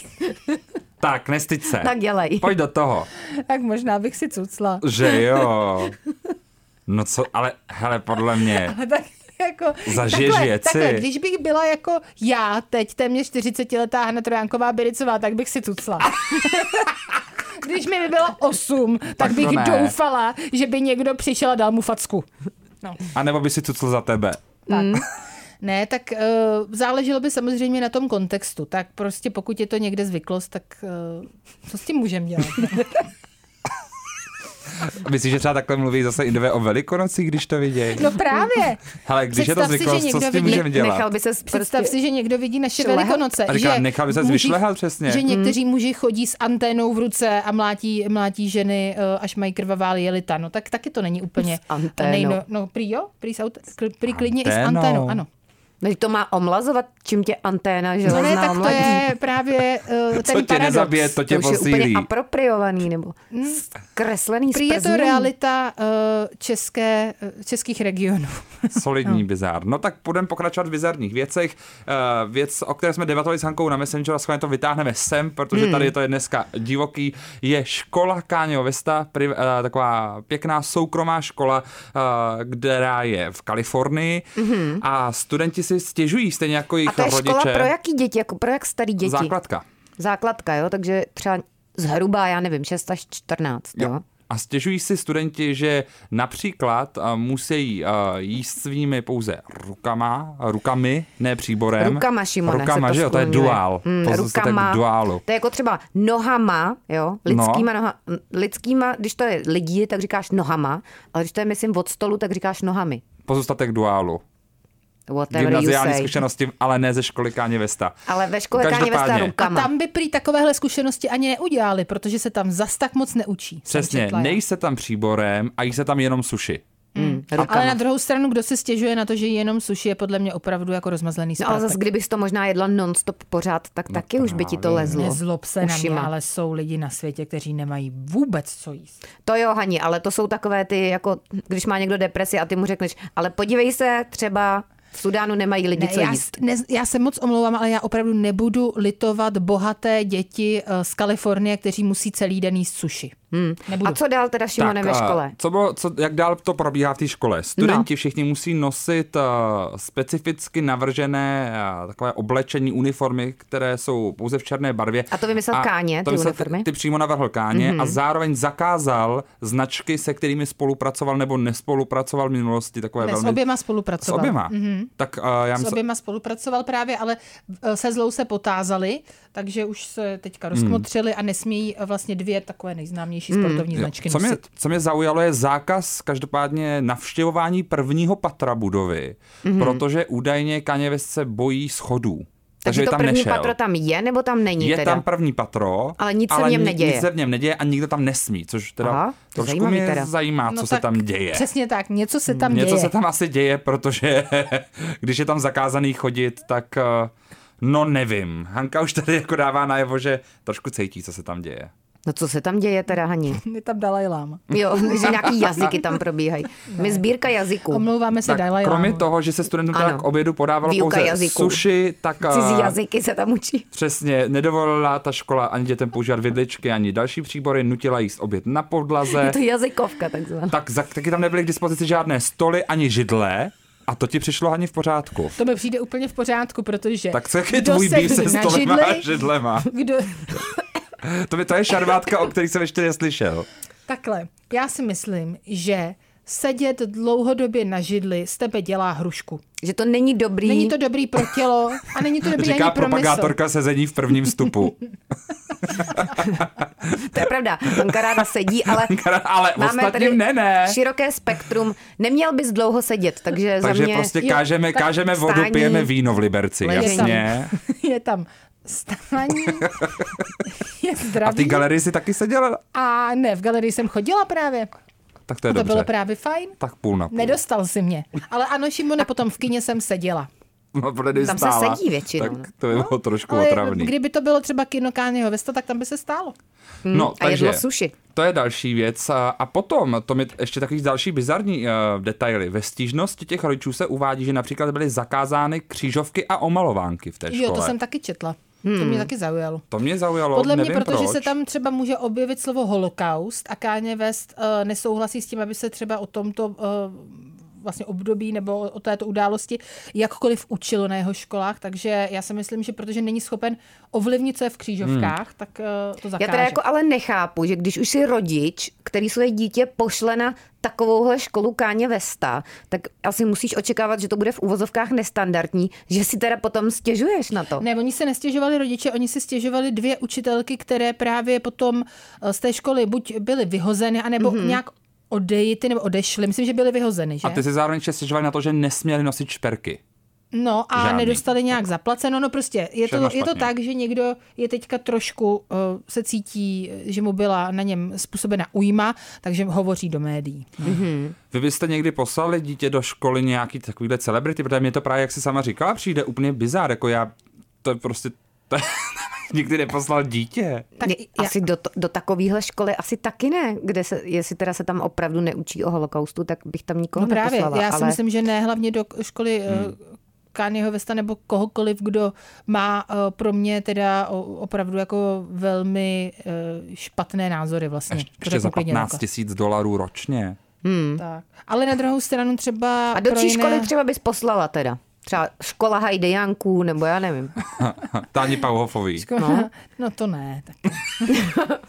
Tak, nestyď se. Tak dělej. Pojď do toho. Tak možná bych si cucla. Že jo. No co, ale hele, podle mě, A tak jako, Zažiješ takhle, věci. Takhle, když bych byla jako já teď téměř 40 letá Hana Trojánková Biricová, tak bych si cucla. Když mi by bylo 8, tak, Tak bych ne. doufala, že by někdo přišel a dal mu facku. No. A nebo by si cucl za tebe. Tak. Ne, tak uh, záleželo by samozřejmě na tom kontextu. Tak prostě pokud je to někde zvyklost, tak uh, co s tím můžeme dělat? Myslíš, že třeba takhle mluví zase Indové o velikonocích, když to vidějí? No právě. Ale když je to Představ si, že zvyklost, co s tím vidí- můžeme dělat? Nechal by se Představ prostě... si, že někdo vidí naše šlehat? velikonoce. A říká, že nechal by ses muži- vyšlehat přesně. Že někteří muži chodí s anténou v ruce a mlátí, mlátí ženy, eh, až mají krvavá jelita. No tak taky to není úplně... S anténou. nejno- no prý jo, prý, s aut, prý klidně i s Anténou. anténou, ano. No, to má omlazovat, čím tě anténa No železná ne, tak to omladí. je právě uh, ten Co tě paradox. nezabije, to To tě už je úplně apropriovaný, nebo zkreslený, Prý je to realita uh, české, uh, českých regionů. Solidní bizár. No tak budeme pokračovat v bizarních věcech. Uh, věc, o které jsme debatovali s Hankou na Messenger, a schválně to vytáhneme sem, protože tady je to je dneska divoký, je škola Káňo Vesta, pri, uh, taková pěkná soukromá škola, uh, která je v Kalifornii a studenti si stěžují stejně jako jejich A to je rodiče. škola pro jaký děti, jako pro jak starý děti? Základka. Základka, jo, takže třeba zhruba, já nevím, 6 až 14, jo. Jo. A stěžují si studenti, že například musí jíst svými pouze rukama, rukami, ne příborem. Rukama, Šimone, Rukama, to že jo, to je duál. Mm, Pozůstatek rukama, duálu. to je jako třeba nohama, jo, lidskýma, no. noha, lidskýma, když to je lidi, tak říkáš nohama, ale když to je, myslím, od stolu, tak říkáš nohami. Pozůstatek duálu. Whatever you Gymnaziální say. zkušenosti, ale ne ze školy Káně Vesta. Ale ve škole Káně Vesta Každopádně, A rukama. tam by prý takovéhle zkušenosti ani neudělali, protože se tam zas tak moc neučí. Přesně, nej se tam příborem a jí se tam jenom suši. Mm, Ale rukama. na druhou stranu, kdo se stěžuje na to, že jenom suši je podle mě opravdu jako rozmazlený No ale zase, kdybys to možná jedla non-stop pořád, tak No taky už by ti to právě. lezlo. Nezlob se na mě, ušima. ale jsou lidi na světě, kteří nemají vůbec co jíst. To jo, Hani, ale to jsou takové ty, jako když má někdo depresi a ty mu řekneš, ale podívej se, třeba v Sudánu nemají lidi Ne, co já, jíst. ne, já se moc omlouvám, ale já opravdu nebudu litovat bohaté děti eh, z Kalifornie, kteří musí celý den jíst suši. Hmm. Nebudu. A co dál teda, Šimone, ve a škole? Co bylo, co, jak dál to probíhá v té škole? Studenti no. všichni musí nosit uh, specificky navržené uh, takové oblečení, uniformy, které jsou pouze v černé barvě. A to vymyslel Káně, to ty vymyslel uniformy? Mhm. Ty, ty přímo navrhl Káně mm-hmm. a zároveň zakázal značky, se kterými spolupracoval nebo nespolupracoval v minulosti. Takové ne, velmi... s oběma S spolupracoval. oběma. Mm-hmm. Tak uh, já S mysl... oběma spolupracoval právě, ale se zlou se potázali, takže už se teďka rozkmotřili a nesmějí eh, vlastně dvě takové nejznámější sportovní značky Co mě, nosit. co mě zaujalo je zákaz každopádně navštěvování prvního patra budovy, mm-hmm. protože údajně West se bojí schodů. Takže, Takže to tam první nešel. patro tam je, nebo tam není je teda? tam první patro, Ale nic se v něm neděje. Nic se v něm neděje a nikdo tam nesmí, což teda Aha, trošku zajímavý mě teda. zajímá, co se tam děje. Přesně tak, něco se tam Něco děje. se tam asi děje, protože když je tam zakázaný chodit, tak eh, no nevím. Hanka už tady jako dává najevo, že trošku cítí, co se tam děje. No co se tam děje teda, Hani? Je tam Dalaj Lama. Jo, že nějaký jazyky tam probíhají. My sbírka jazyků. Omlouváme se Tak Dalaj kromě Lámu. toho, že se studentům teda Ano. k obědu podávalo Výuka pouze jazyků. suši, tak eh, Cizí jazyky se tam učí. přesně nedovolila ta škola ani dětem používat vidličky, ani další příbory, nutila jíst oběd na podlaze. Je to jazykovka takzvaná. tak taky tam nebyly k dispozici žádné stoly ani židle. A to ti přišlo ani v pořádku. To mi přijde úplně v pořádku, protože Tak co jak je tvůj býv se stolema a židlema? kdo, To, by, to je šarvátka, o který jsem ještě neslyšel. Takhle, já si myslím, že sedět dlouhodobě na židli z tebe dělá hrušku. Že to není dobrý. Není to dobrý pro tělo a není to dobrý Říká ani pro mysl. propagátorka sezení v prvním vstupu. To je pravda. Hanka ráda sedí, ale Ale máme tady ne, ne. široké spektrum. Neměl bys dlouho sedět, takže, Takže za mě... prostě Jo, kážeme, tak kážeme vodu, vstání, pijeme víno v Liberci, ležení. jasně. Je tam stání, je A v té zdravý. galerii si taky seděla? A ne, v galerii jsem chodila právě. Tak to je To dobře. bylo právě fajn. Tak půl na půl. Nedostal si mě. Ale ano, Šimone, potom v kině jsem seděla. No, protože Tam se stála, sedí většinou, Tak no. to by bylo trošku Ale otravný. kdyby to bylo třeba kino Káněho Vesta, tak tam by se stálo. No, a jedlo sushi. To je další věc. A, a potom, to mi ještě takový další bizarní uh, detaily. Ve stížnosti těch rodičů se uvádí, že například byly zakázány křížovky a omalovánky v té škole. Jo, to jsem taky četla. To mě taky zaujalo. to mě zaujalo, Podle mě, protože proč. se tam třeba může objevit slovo holokaust a Káně West uh, nesouhlasí s tím, aby se třeba o tomto uh, vlastně období nebo o této události jakkoliv učilo na jeho školách, takže já si myslím, že protože není schopen ovlivnit, co je v křížovkách, hmm. tak uh, to zakáže. Já teda jako ale nechápu, že když už si rodič, který své dítě pošle na takovouhle školu Káně Vesta, tak asi musíš očekávat, že to bude v úvozovkách nestandardní, že si teda potom stěžuješ na to. Ne, oni se nestěžovali rodiče, oni si stěžovali dvě učitelky, které právě potom z té školy buď byly vyhozeny, anebo mm-hmm. nějak odejty nebo odešly. Myslím, že byly vyhozeny, že? A ty si zároveň stěžovali na to, že nesměli nosit šperky. No a Žádný. nedostali nějak zaplaceno, no prostě je to, je to tak, že někdo je teďka trošku, uh, se cítí, že mu byla na něm způsobena újma, takže hovoří do médií. Mm-hmm. Vy byste někdy poslali dítě do školy nějaký takovýhle celebrity, protože mě to právě, jak si sama říkala, přijde úplně bizár, jako já, to je prostě, to je, nikdy neposlal dítě. Tak já... Asi do, do takovéhle školy asi taky ne, kde se, jestli teda se tam opravdu neučí o holokaustu, tak bych tam nikoho no právě, neposlala. Já si ale... myslím, že ne, hlavně do školy eh, hmm. Kanyeho Vesta nebo kohokoliv, kdo má uh, pro mě teda opravdu jako velmi uh, špatné názory vlastně. Ještě, ještě za 15 tisíc dolarů ročně. Hmm. Tak. Ale na druhou stranu třeba... A do čí jiné... školy třeba bys poslala teda? Třeba škola Heidi Janků, nebo já nevím. Táni Pauhofový. Škola... No. no to ne. Tak.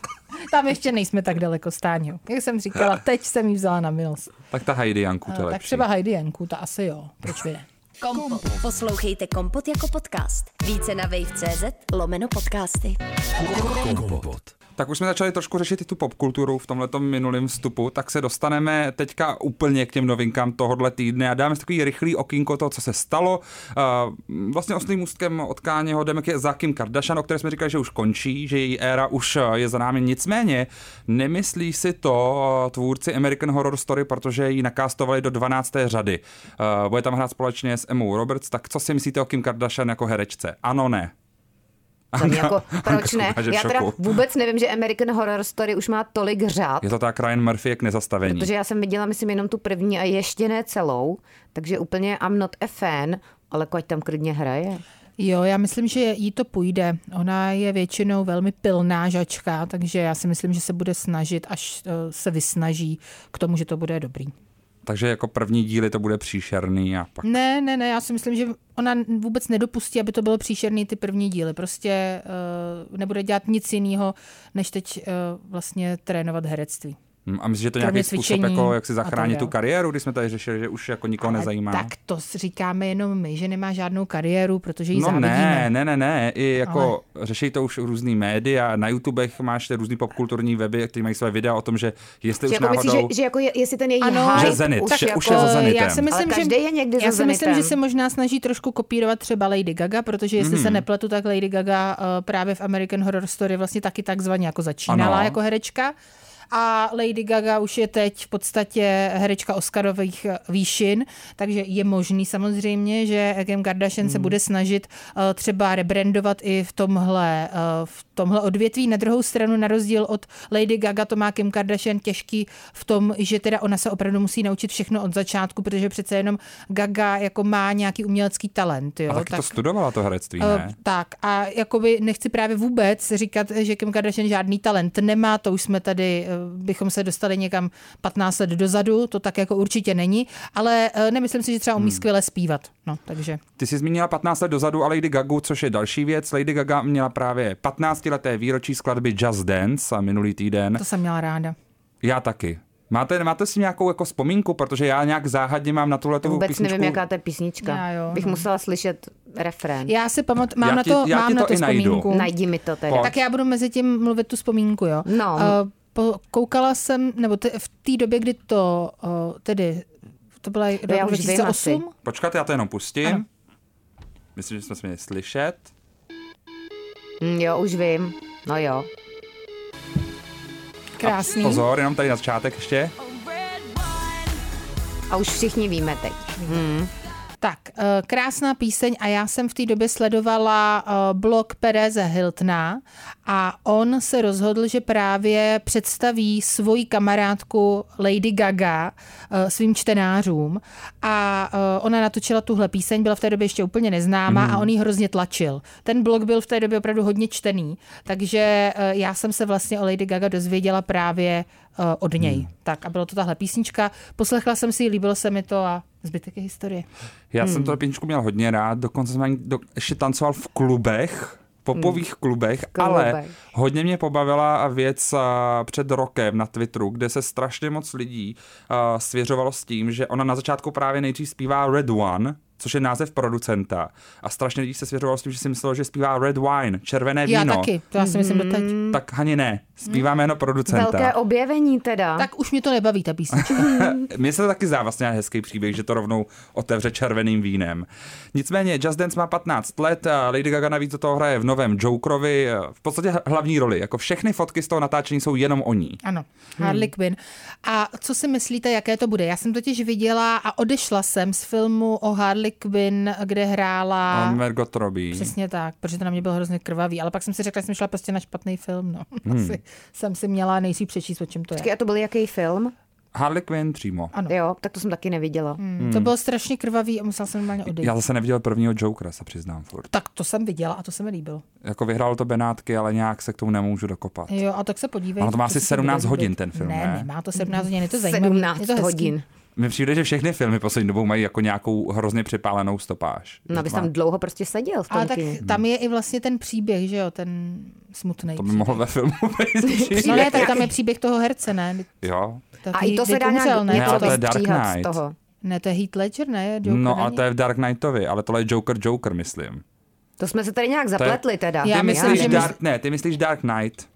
Tam ještě nejsme tak daleko s Táňou. Jak jsem říkala, teď jsem jí vzala na milost. Tak ta Heidi Janku, to je Tak třeba Heidi Janku, ta asi jo. Proč by ne? Kompot. Poslouchejte Kompot jako podcast. Více na wave.cz lomeno podcasty. Kompot. Tak už jsme začali trošku řešit i tu popkulturu v tomhle minulém vstupu, tak se dostaneme teďka úplně k těm novinkám tohohle týdne a dáme takový rychlý okýnko toho, co se stalo. Vlastně oslým ústkem od Káněho jdeme za Kim Kardashian, o které jsme říkali, že už končí, že její éra už je za námi. Nicméně nemyslí si to tvůrci American Horror Story, protože ji nakástovali do 12. řady. Bude tam hrát společně s Emou Roberts, tak co si myslíte o Kim Kardashian jako herečce? Ano, ne. Mě jako, proč ne? Já teda vůbec nevím, že American Horror Story už má tolik řád. Je to tak Ryan Murphy jak nezastavení. Protože já jsem viděla, myslím, jenom tu první a ještě ne celou, takže úplně I'm not a fan, ale ať tam klidně hraje. Jo, já myslím, že jí to půjde. Ona je většinou velmi pilná žačka, takže já si myslím, že se bude snažit, až eh, se vysnaží k tomu, že to bude dobrý. Takže jako první díly to bude příšerný a pak... Ne, ne, ne, já si myslím, že ona vůbec nedopustí, aby to bylo příšerný ty první díly. Prostě uh, nebude dělat nic jiného, než teď uh, vlastně trénovat herectví. Hm, a myslíš, že to nějaký způsob, jako, jak si zachránit tu kariéru, když jsme tady řešili, že už jako nikoho Ale nezajímá? Tak to říkáme jenom my, že nemá žádnou kariéru, protože ji no závidíme. ne, ne, ne, ne, i jako Ale... řeší to už různý média, na YouTubech máš ty různý popkulturní weby, které mají své videa o tom, že jestli že už jako náhodou... Myslí, že, že jako je, jestli ten její ano, hype, že Zenit, už, že jako, už je za Zenitem. Já si myslím, Ale že, je někdy já si myslím, že se možná snaží trošku kopírovat třeba Lady Gaga, protože jestli mm. se nepletu, tak Lady Gaga uh, právě v American Horror Story vlastně taky takzvaně jako začínala ano. jako herečka a Lady Gaga už je teď v podstatě herečka Oscarových výšin, takže je možný samozřejmě, že Kim Kardashian hmm. se bude snažit uh, třeba rebrandovat i v tomhle, uh, v tomhle odvětví. Na druhou stranu, na rozdíl od Lady Gaga, to má Kim Kardashian těžký v tom, že teda ona se opravdu musí naučit všechno od začátku, protože přece jenom Gaga jako má nějaký umělecký talent. Jo? A taky tak, to studovala to herectví, eh, ne? Uh, tak a jakoby nechci právě vůbec říkat, že Kim Kardashian žádný talent nemá, to už jsme tady bychom se dostali někam 15 let dozadu, to tak jako určitě není, ale eh, nemyslím si, že třeba umí hmm. skvěle zpívat. No, takže. Ty jsi zmínila 15 let dozadu a Lady Gaga, což je další věc. Lady Gaga měla právě 15 leté výročí skladby Just Dance a minulý týden. To jsem měla ráda. Já taky. Máte, máte si nějakou jako vzpomínku, protože já nějak záhadně mám na tuhle Vůbec písničku. nevím, jaká to je písnička. Já jo, Bych no. musela slyšet refrén. Já si pamatuju, mám já na to, ti, mám na to, to vzpomínku. Najdi mi to teda. Tak já budu mezi tím mluvit tu vzpomínku, jo. No. Uh, koukala jsem, nebo te, v té době, kdy to uh, tedy, to byla rok 2008. Počkat, já to jenom pustím. Ano. Myslím, že jsme se měli slyšet. Mm, jo, už vím. No jo. Krásný. A pozor, jenom tady na začátek ještě. A už všichni víme teď. Hmm. Tak, eh, krásná píseň a já jsem v té době sledovala eh, blog Pereze Hiltna a on se rozhodl, že právě představí svoji kamarádku Lady Gaga eh, svým čtenářům a ona natočila tuhle píseň, byla v té době ještě úplně neznámá mm. a on ji hrozně tlačil. Ten blog byl v té době opravdu hodně čtený, takže já jsem se vlastně o Lady Gaga dozvěděla právě od něj. Hmm. Tak a bylo to tahle písnička. Poslechla jsem si ji, líbilo se mi to a zbytek je historie. Já hmm. jsem to písničku měl hodně rád, dokonce jsem do, ještě tancoval v klubech, popových hmm. klubech, Klubech. ale hodně mě pobavila věc před rokem na Twitteru, kde se strašně moc lidí svěřovalo s tím, že ona na začátku právě nejdřív zpívá Red One, což je název producenta. A strašně lidí se svěřovalo s tím, že si myslelo, že zpívá red wine, červené víno. Já taky, to já si myslím doteď. Mm. Tak Hani ne, zpívá jméno producenta. Velké objevení teda. Tak už mě to nebaví, ta písnička. Mně se to taky zdá vlastně hezký příběh, že to rovnou otevře červeným vínem. Nicméně Just Dance má 15 let, a Lady Gaga navíc do toho hraje v novém Jokerovi, v podstatě hlavní roli. Jako všechny fotky z toho natáčení jsou jenom o ní. Ano, Harley hmm. Quinn. A co si myslíte, jaké to bude? Já jsem totiž viděla a odešla jsem z filmu o Harley Quinn, kde hrála... A Margot Robbie. Přesně tak, protože to na mě bylo hrozně krvavý, ale pak jsem si řekla, že jsem šla prostě na špatný film, no. Hmm. Asi jsem si měla nejsi přečíst, o čem to je. a to byl jaký film? Harley Quinn přímo. Ano. Jo, tak to jsem taky neviděla. Hmm. Hmm. To bylo strašně krvavý a musela jsem normálně odejít. Já zase neviděl prvního Jokera, se přiznám furt. Tak to jsem viděla a to se mi líbilo. Jako vyhrál to Benátky, ale nějak se k tomu nemůžu dokopat. Jo, a tak se podívej. Ano, to má asi 17 hodin ten film, ne? Ne, nemá to 17 hodin, je to zajímavé. 17 je to hodin. Mně přijde, že všechny filmy poslední dobou mají jako nějakou hrozně připálenou stopáž. No, abys tam dlouho prostě seděl v tom Ale tak tam je i vlastně ten příběh, že jo, ten smutný. To by mohl ve filmu být. no ne, tak tam je příběh toho herce, ne? Jo. Tak a i to se dá nějak ne, ale to je Dark Knight. Toho. Ne, to je Heath Ledger, ne? Joker no, ale to je v Dark Knightovi, ale tohle je Joker Joker, myslím. To jsme se tady nějak zapletli teda. Já ty myslím, myslíš že Dark, ne, ty myslíš Dark Knight.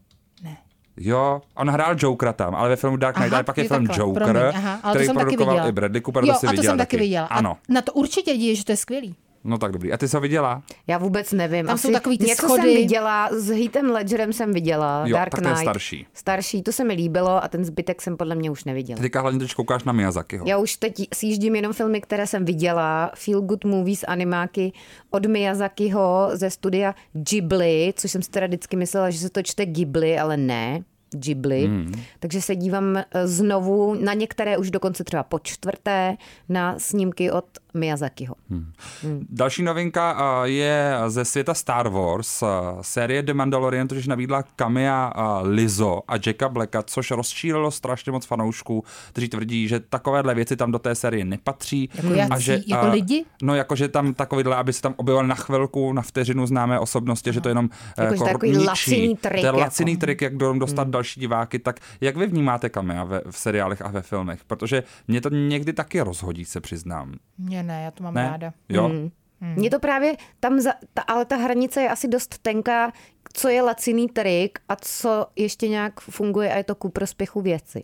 Jo, on hrál Jokera tam, ale ve filmu Dark Knight, aha, ale pak je, je film takhle, Joker, promiň, aha, ale který to jsem produkoval taky i Bradley Cooper, jo, to si a to jsem taky viděla. Ano. A na to určitě vidíš, že to je skvělý. No tak dobrý. A ty jsi ho viděla? Já vůbec nevím. Tam Asi jsou takový ty něco schody. jsem viděla, s Heathem Ledgerem jsem viděla, jo, Dark tak Knight. starší. Starší, to se mi líbilo a ten zbytek jsem podle mě už neviděla. Teďka hlavně teď koukáš na Miyazakiho. Já už teď sjíždím jenom filmy, které jsem viděla, Feel Good Movies, animáky od Miyazakiho ze studia Ghibli, což jsem si teda vždycky myslela, že se to čte Ghibli, ale ne. Ghibli, mm. takže se dívám eh, znovu na některé už dokonce třeba po čtvrté na snímky od Miyazakiho. Hmm. Hmm. Další novinka je ze světa Star Wars. Série The Mandalorian totiž nabídla Kamia Lizo a Jacka Blacka, což rozčílilo strašně moc fanoušků, kteří tvrdí, že takovéhle věci tam do té série nepatří. Jako jací, a že, jako lidi? No jako, že tam takovýhle, aby se tam objevil na chvilku, na vteřinu známé osobnosti, no. že to jenom jako, jako takový ničí. laciný trik. To je laciný jako. trik, jak dostat hmm. další diváky. Tak jak vy vnímáte Kamia ve, v seriálech a ve filmech? Protože mě to někdy taky rozhodí, se přiznám. Mě ne, já to mám ne? ráda. Jo. Mm. Hmm. Mně to právě tam, za, ta, ale ta hranice je asi dost tenká, co je laciný trik a co ještě nějak funguje a je to ku prospěchu věci.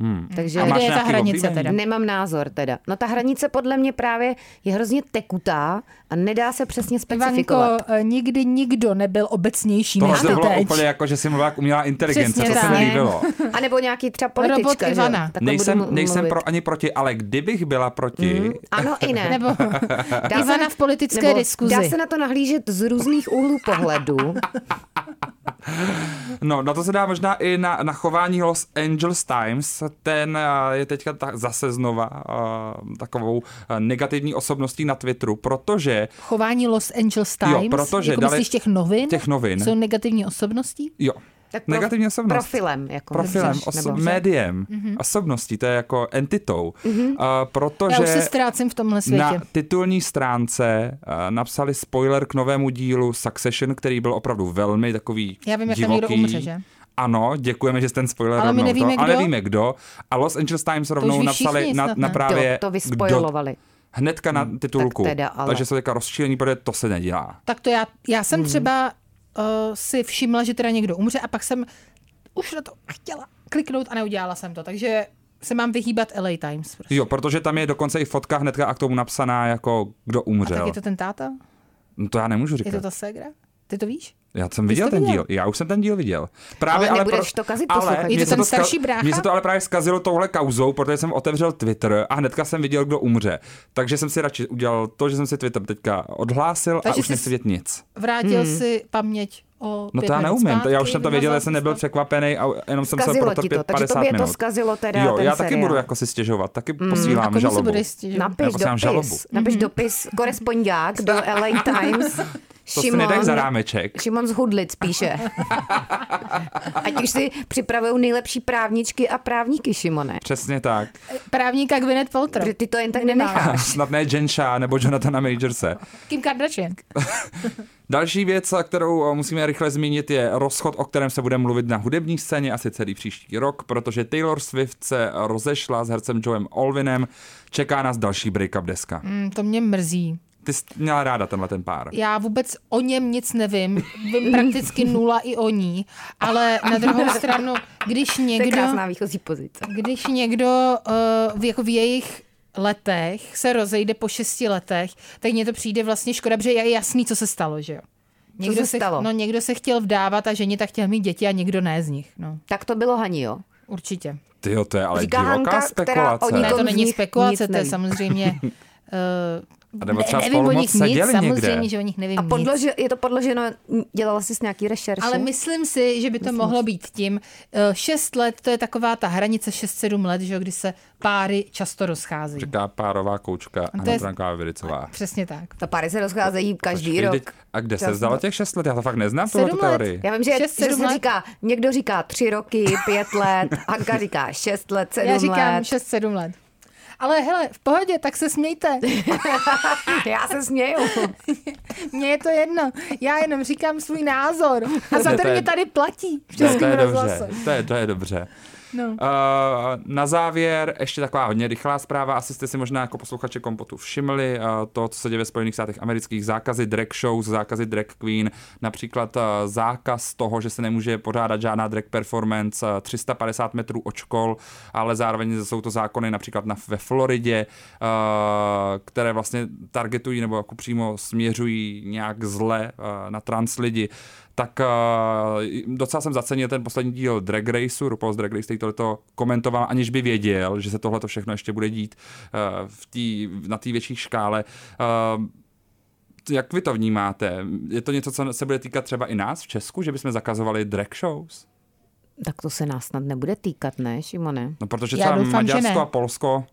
Hmm. Takže a kde je ta hranice teda? Nemám názor teda. No ta hranice podle mě právě je hrozně tekutá a nedá se přesně specifikovat. Ivanko, eh, nikdy nikdo nebyl obecnější to než to bylo teď. úplně jako, že si mluvila jak umělá inteligence, přesně to tak. se mi líbilo. A nebo nějaký třeba politička. Robot Ivana. Že? Nejsem, nejsem pro ani proti, ale kdybych byla proti... Mm, ano i ne. nebo dá Ivana v politické nebo diskuzi. Dá se na to nahlížet z různých úhlů pohledu. no, na to se dá možná i na, na chování Los Angeles Times. Ten eh, je teďka ta, zase znova uh, takovou uh, negativní osobností na Twitteru, protože... Chování Los Angeles Times? Jo, protože jako dali, těch novin? Těch novin. Jsou negativní osobností? Jo, tak Negativní osobnost. Profilem. Jako profilem, oso- médiem, mm-hmm. osobností, to je jako entitou. Mm-hmm. Uh, protože Já už se ztrácím v tomhle světě. Na titulní stránce uh, napsali spoiler k novému dílu Succession, který byl opravdu velmi takový Já vím, jak divoký. tam někdo umře, že? Ano, děkujeme, že jste ten spoiler ale rovnou my nevíme, to, kdo? ale nevíme kdo. A Los Angeles Times rovnou napsali na, na právě... To, to vyspoilovali. Hnedka na titulku. Tak teda, ale... Takže jsou teďka rozčílení, protože to se nedělá. Tak to já, já jsem hmm. třeba uh, si všimla, že teda někdo umře a pak jsem už na to chtěla kliknout a neudělala jsem to, takže se mám vyhýbat LA Times. Prostě. Jo, protože tam je dokonce i fotka hnedka a k tomu napsaná, jako kdo umřel. A tak je to ten táta? No to já nemůžu říkat. Je to ta ségra? Ty to víš? Já jsem viděl to ten viděl? díl, já už jsem ten díl viděl. Právě, Ale nebudeš to kazit ale Je to se ten ska- starší brácha? Mně se to ale právě zkazilo touhle kauzou, protože jsem otevřel Twitter a hnedka jsem viděl, kdo umře. Takže jsem si radši udělal to, že jsem si Twitter teďka odhlásil Takže a už nechci vědět nic. Vrátil si paměť o No to já minut neumím, to já už zpátky, jsem to věděl, já jsem nebyl to. překvapený a jenom jsem se protrpět to, takže 50 tobě to minut. zkazilo teda Jo, ten já taky seriál. budu jako si stěžovat, taky A posílám žalobu. Napiš posílám žalobu. dopis, napiš dopis korespondiák do LA Times. To si nedají za rámeček. Šimon z Hudlic píše. Ať už si připravují nejlepší právničky a právníky, Šimone. Přesně tak. Právníka Gwyneth Paltrow. Ty to jen tak nenecháš. Snad ne Jen Shah nebo Jonathana Majorse. Kim Kardashian. Další věc, kterou eh, musíme rychle zmínit, je rozchod, o kterém se bude mluvit na hudební scéně asi celý příští rok, protože Taylor Swift se rozešla s hercem Joem Olvinem. Čeká nás další break-up deska. Mm, to mě mrzí. Ty jsi měla ráda tenhle ten pár. Já vůbec o něm nic nevím, vím prakticky nula i o ní, ale na druhou stranu, když To je někdo, krásná výchozí pozice. když někdo uh, v, jako v jejich letech se rozejde po šesti letech, tak mně to přijde vlastně škoda, protože je jasný, co se stalo, že jo. se stalo? No, někdo se chtěl vdávat a ženit a chtěl mít děti a někdo ne z nich. No, Tak to bylo Hani, jo. určitě. Ty jo, to je ale Říká divoká Hanka, která spekulace. o Ne, to není spekulace, to je samozřejmě... Uh, A nebo třeba ne, spolu nevím o moc nich nic, samozřejmě, někde. že o nich nevím A nic. podlože, je to podloženo, dělala jsi nějaký rešerše? Ale myslím si, že by to mohlo být tím. eh, Šest let, to je taková ta hranice 6-7 let, že jo, kdy se páry často rozcházejí. Říká párová koučka Anna Branková Viricová. Přesně tak. Ta páry se rozcházejí každý Počkej, rok. teď- A kde se zdalo těch šest let? Já to fakt neznám, tuhle let. teorii. Já vím, že, Šest, že sedm se let. říká, někdo říká tři roky, pět let, Hanka říká šest let, sedm Já říkám let. 6-7 let. Ale hele, v pohodě, tak se smějte. Já se směju. Mně je to jedno. Já jenom říkám svůj názor. A za to mě tady platí v to Českém je rozhlase. dobře, to je, to je dobře. No. Uh, na závěr ještě taková hodně rychlá zpráva, asi jste si možná jako posluchači Kompotu všimli, uh, to, co se děje ve Spojených státech amerických, zákazy drag shows, zákazy drag queen, například uh, zákaz toho, že se nemůže pořádat žádná drag performance uh, 350 metrů od škol, ale zároveň jsou to zákony například na, ve Floridě, uh, které vlastně targetují nebo jako přímo směřují nějak zle uh, na trans lidi tak uh, docela jsem zacenil ten poslední díl Drag Raceu, RuPaul's Drag Race, který tohleto komentoval, aniž by věděl, že se tohle všechno ještě bude dít uh, v tý, na té větší škále. Uh, jak vy to vnímáte? Je to něco, co se bude týkat třeba i nás v Česku, že bychom zakazovali drag shows? Tak to se nás snad nebude týkat, ne, Šimone? No protože třeba doufám, Maďarsko a Polsko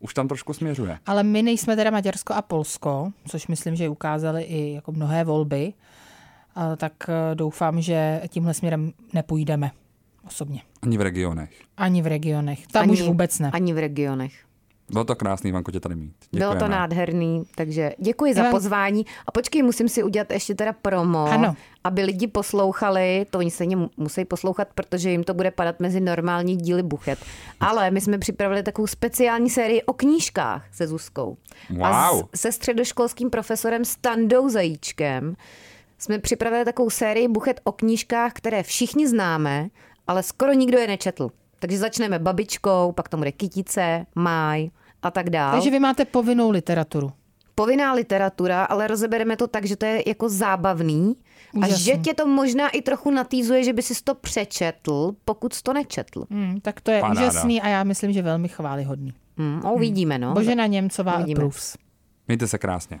už tam trošku směřuje. Ale my nejsme teda Maďarsko a Polsko, což myslím, že ukázali i jako mnohé volby. A tak eh, doufám, že tímhle směrem nepůjdeme osobně. Ani v regionech. Ani v regionech. Tam ani, už vůbec ne. Ani v regionech. Bylo to krásný, Vanko, tě tady mít. Bylo to Děkujeme. nádherný, takže děkuji za pozvání. A počkej, musím si udělat ještě teda promo, Ano. aby lidi poslouchali, to oni stejně mu- musí poslouchat, protože jim to bude padat mezi normální díly buchet. Ale my jsme připravili takovou speciální sérii o knížkách se Zuzkou. A Wow. s, se středoškolským profesorem Standou Zajíčkem jsme připravili takovou sérii buchet o knížkách, které všichni známe, ale skoro nikdo je nečetl. Takže začneme babičkou, pak tomu bude kytice, máj a tak dále Takže vy máte povinnou literaturu. povinná literatura, ale rozebereme to tak, že to je jako zábavný a Úžasný. že tě to možná i trochu natýzuje, že by si to přečetl, pokud jsi to nečetl. Hmm, tak to je Paráda. úžasný a já myslím, že velmi chválihodný. Hmm, a uvidíme, no. Božena Němcová Uvidíme. approves. Mějte se krásně.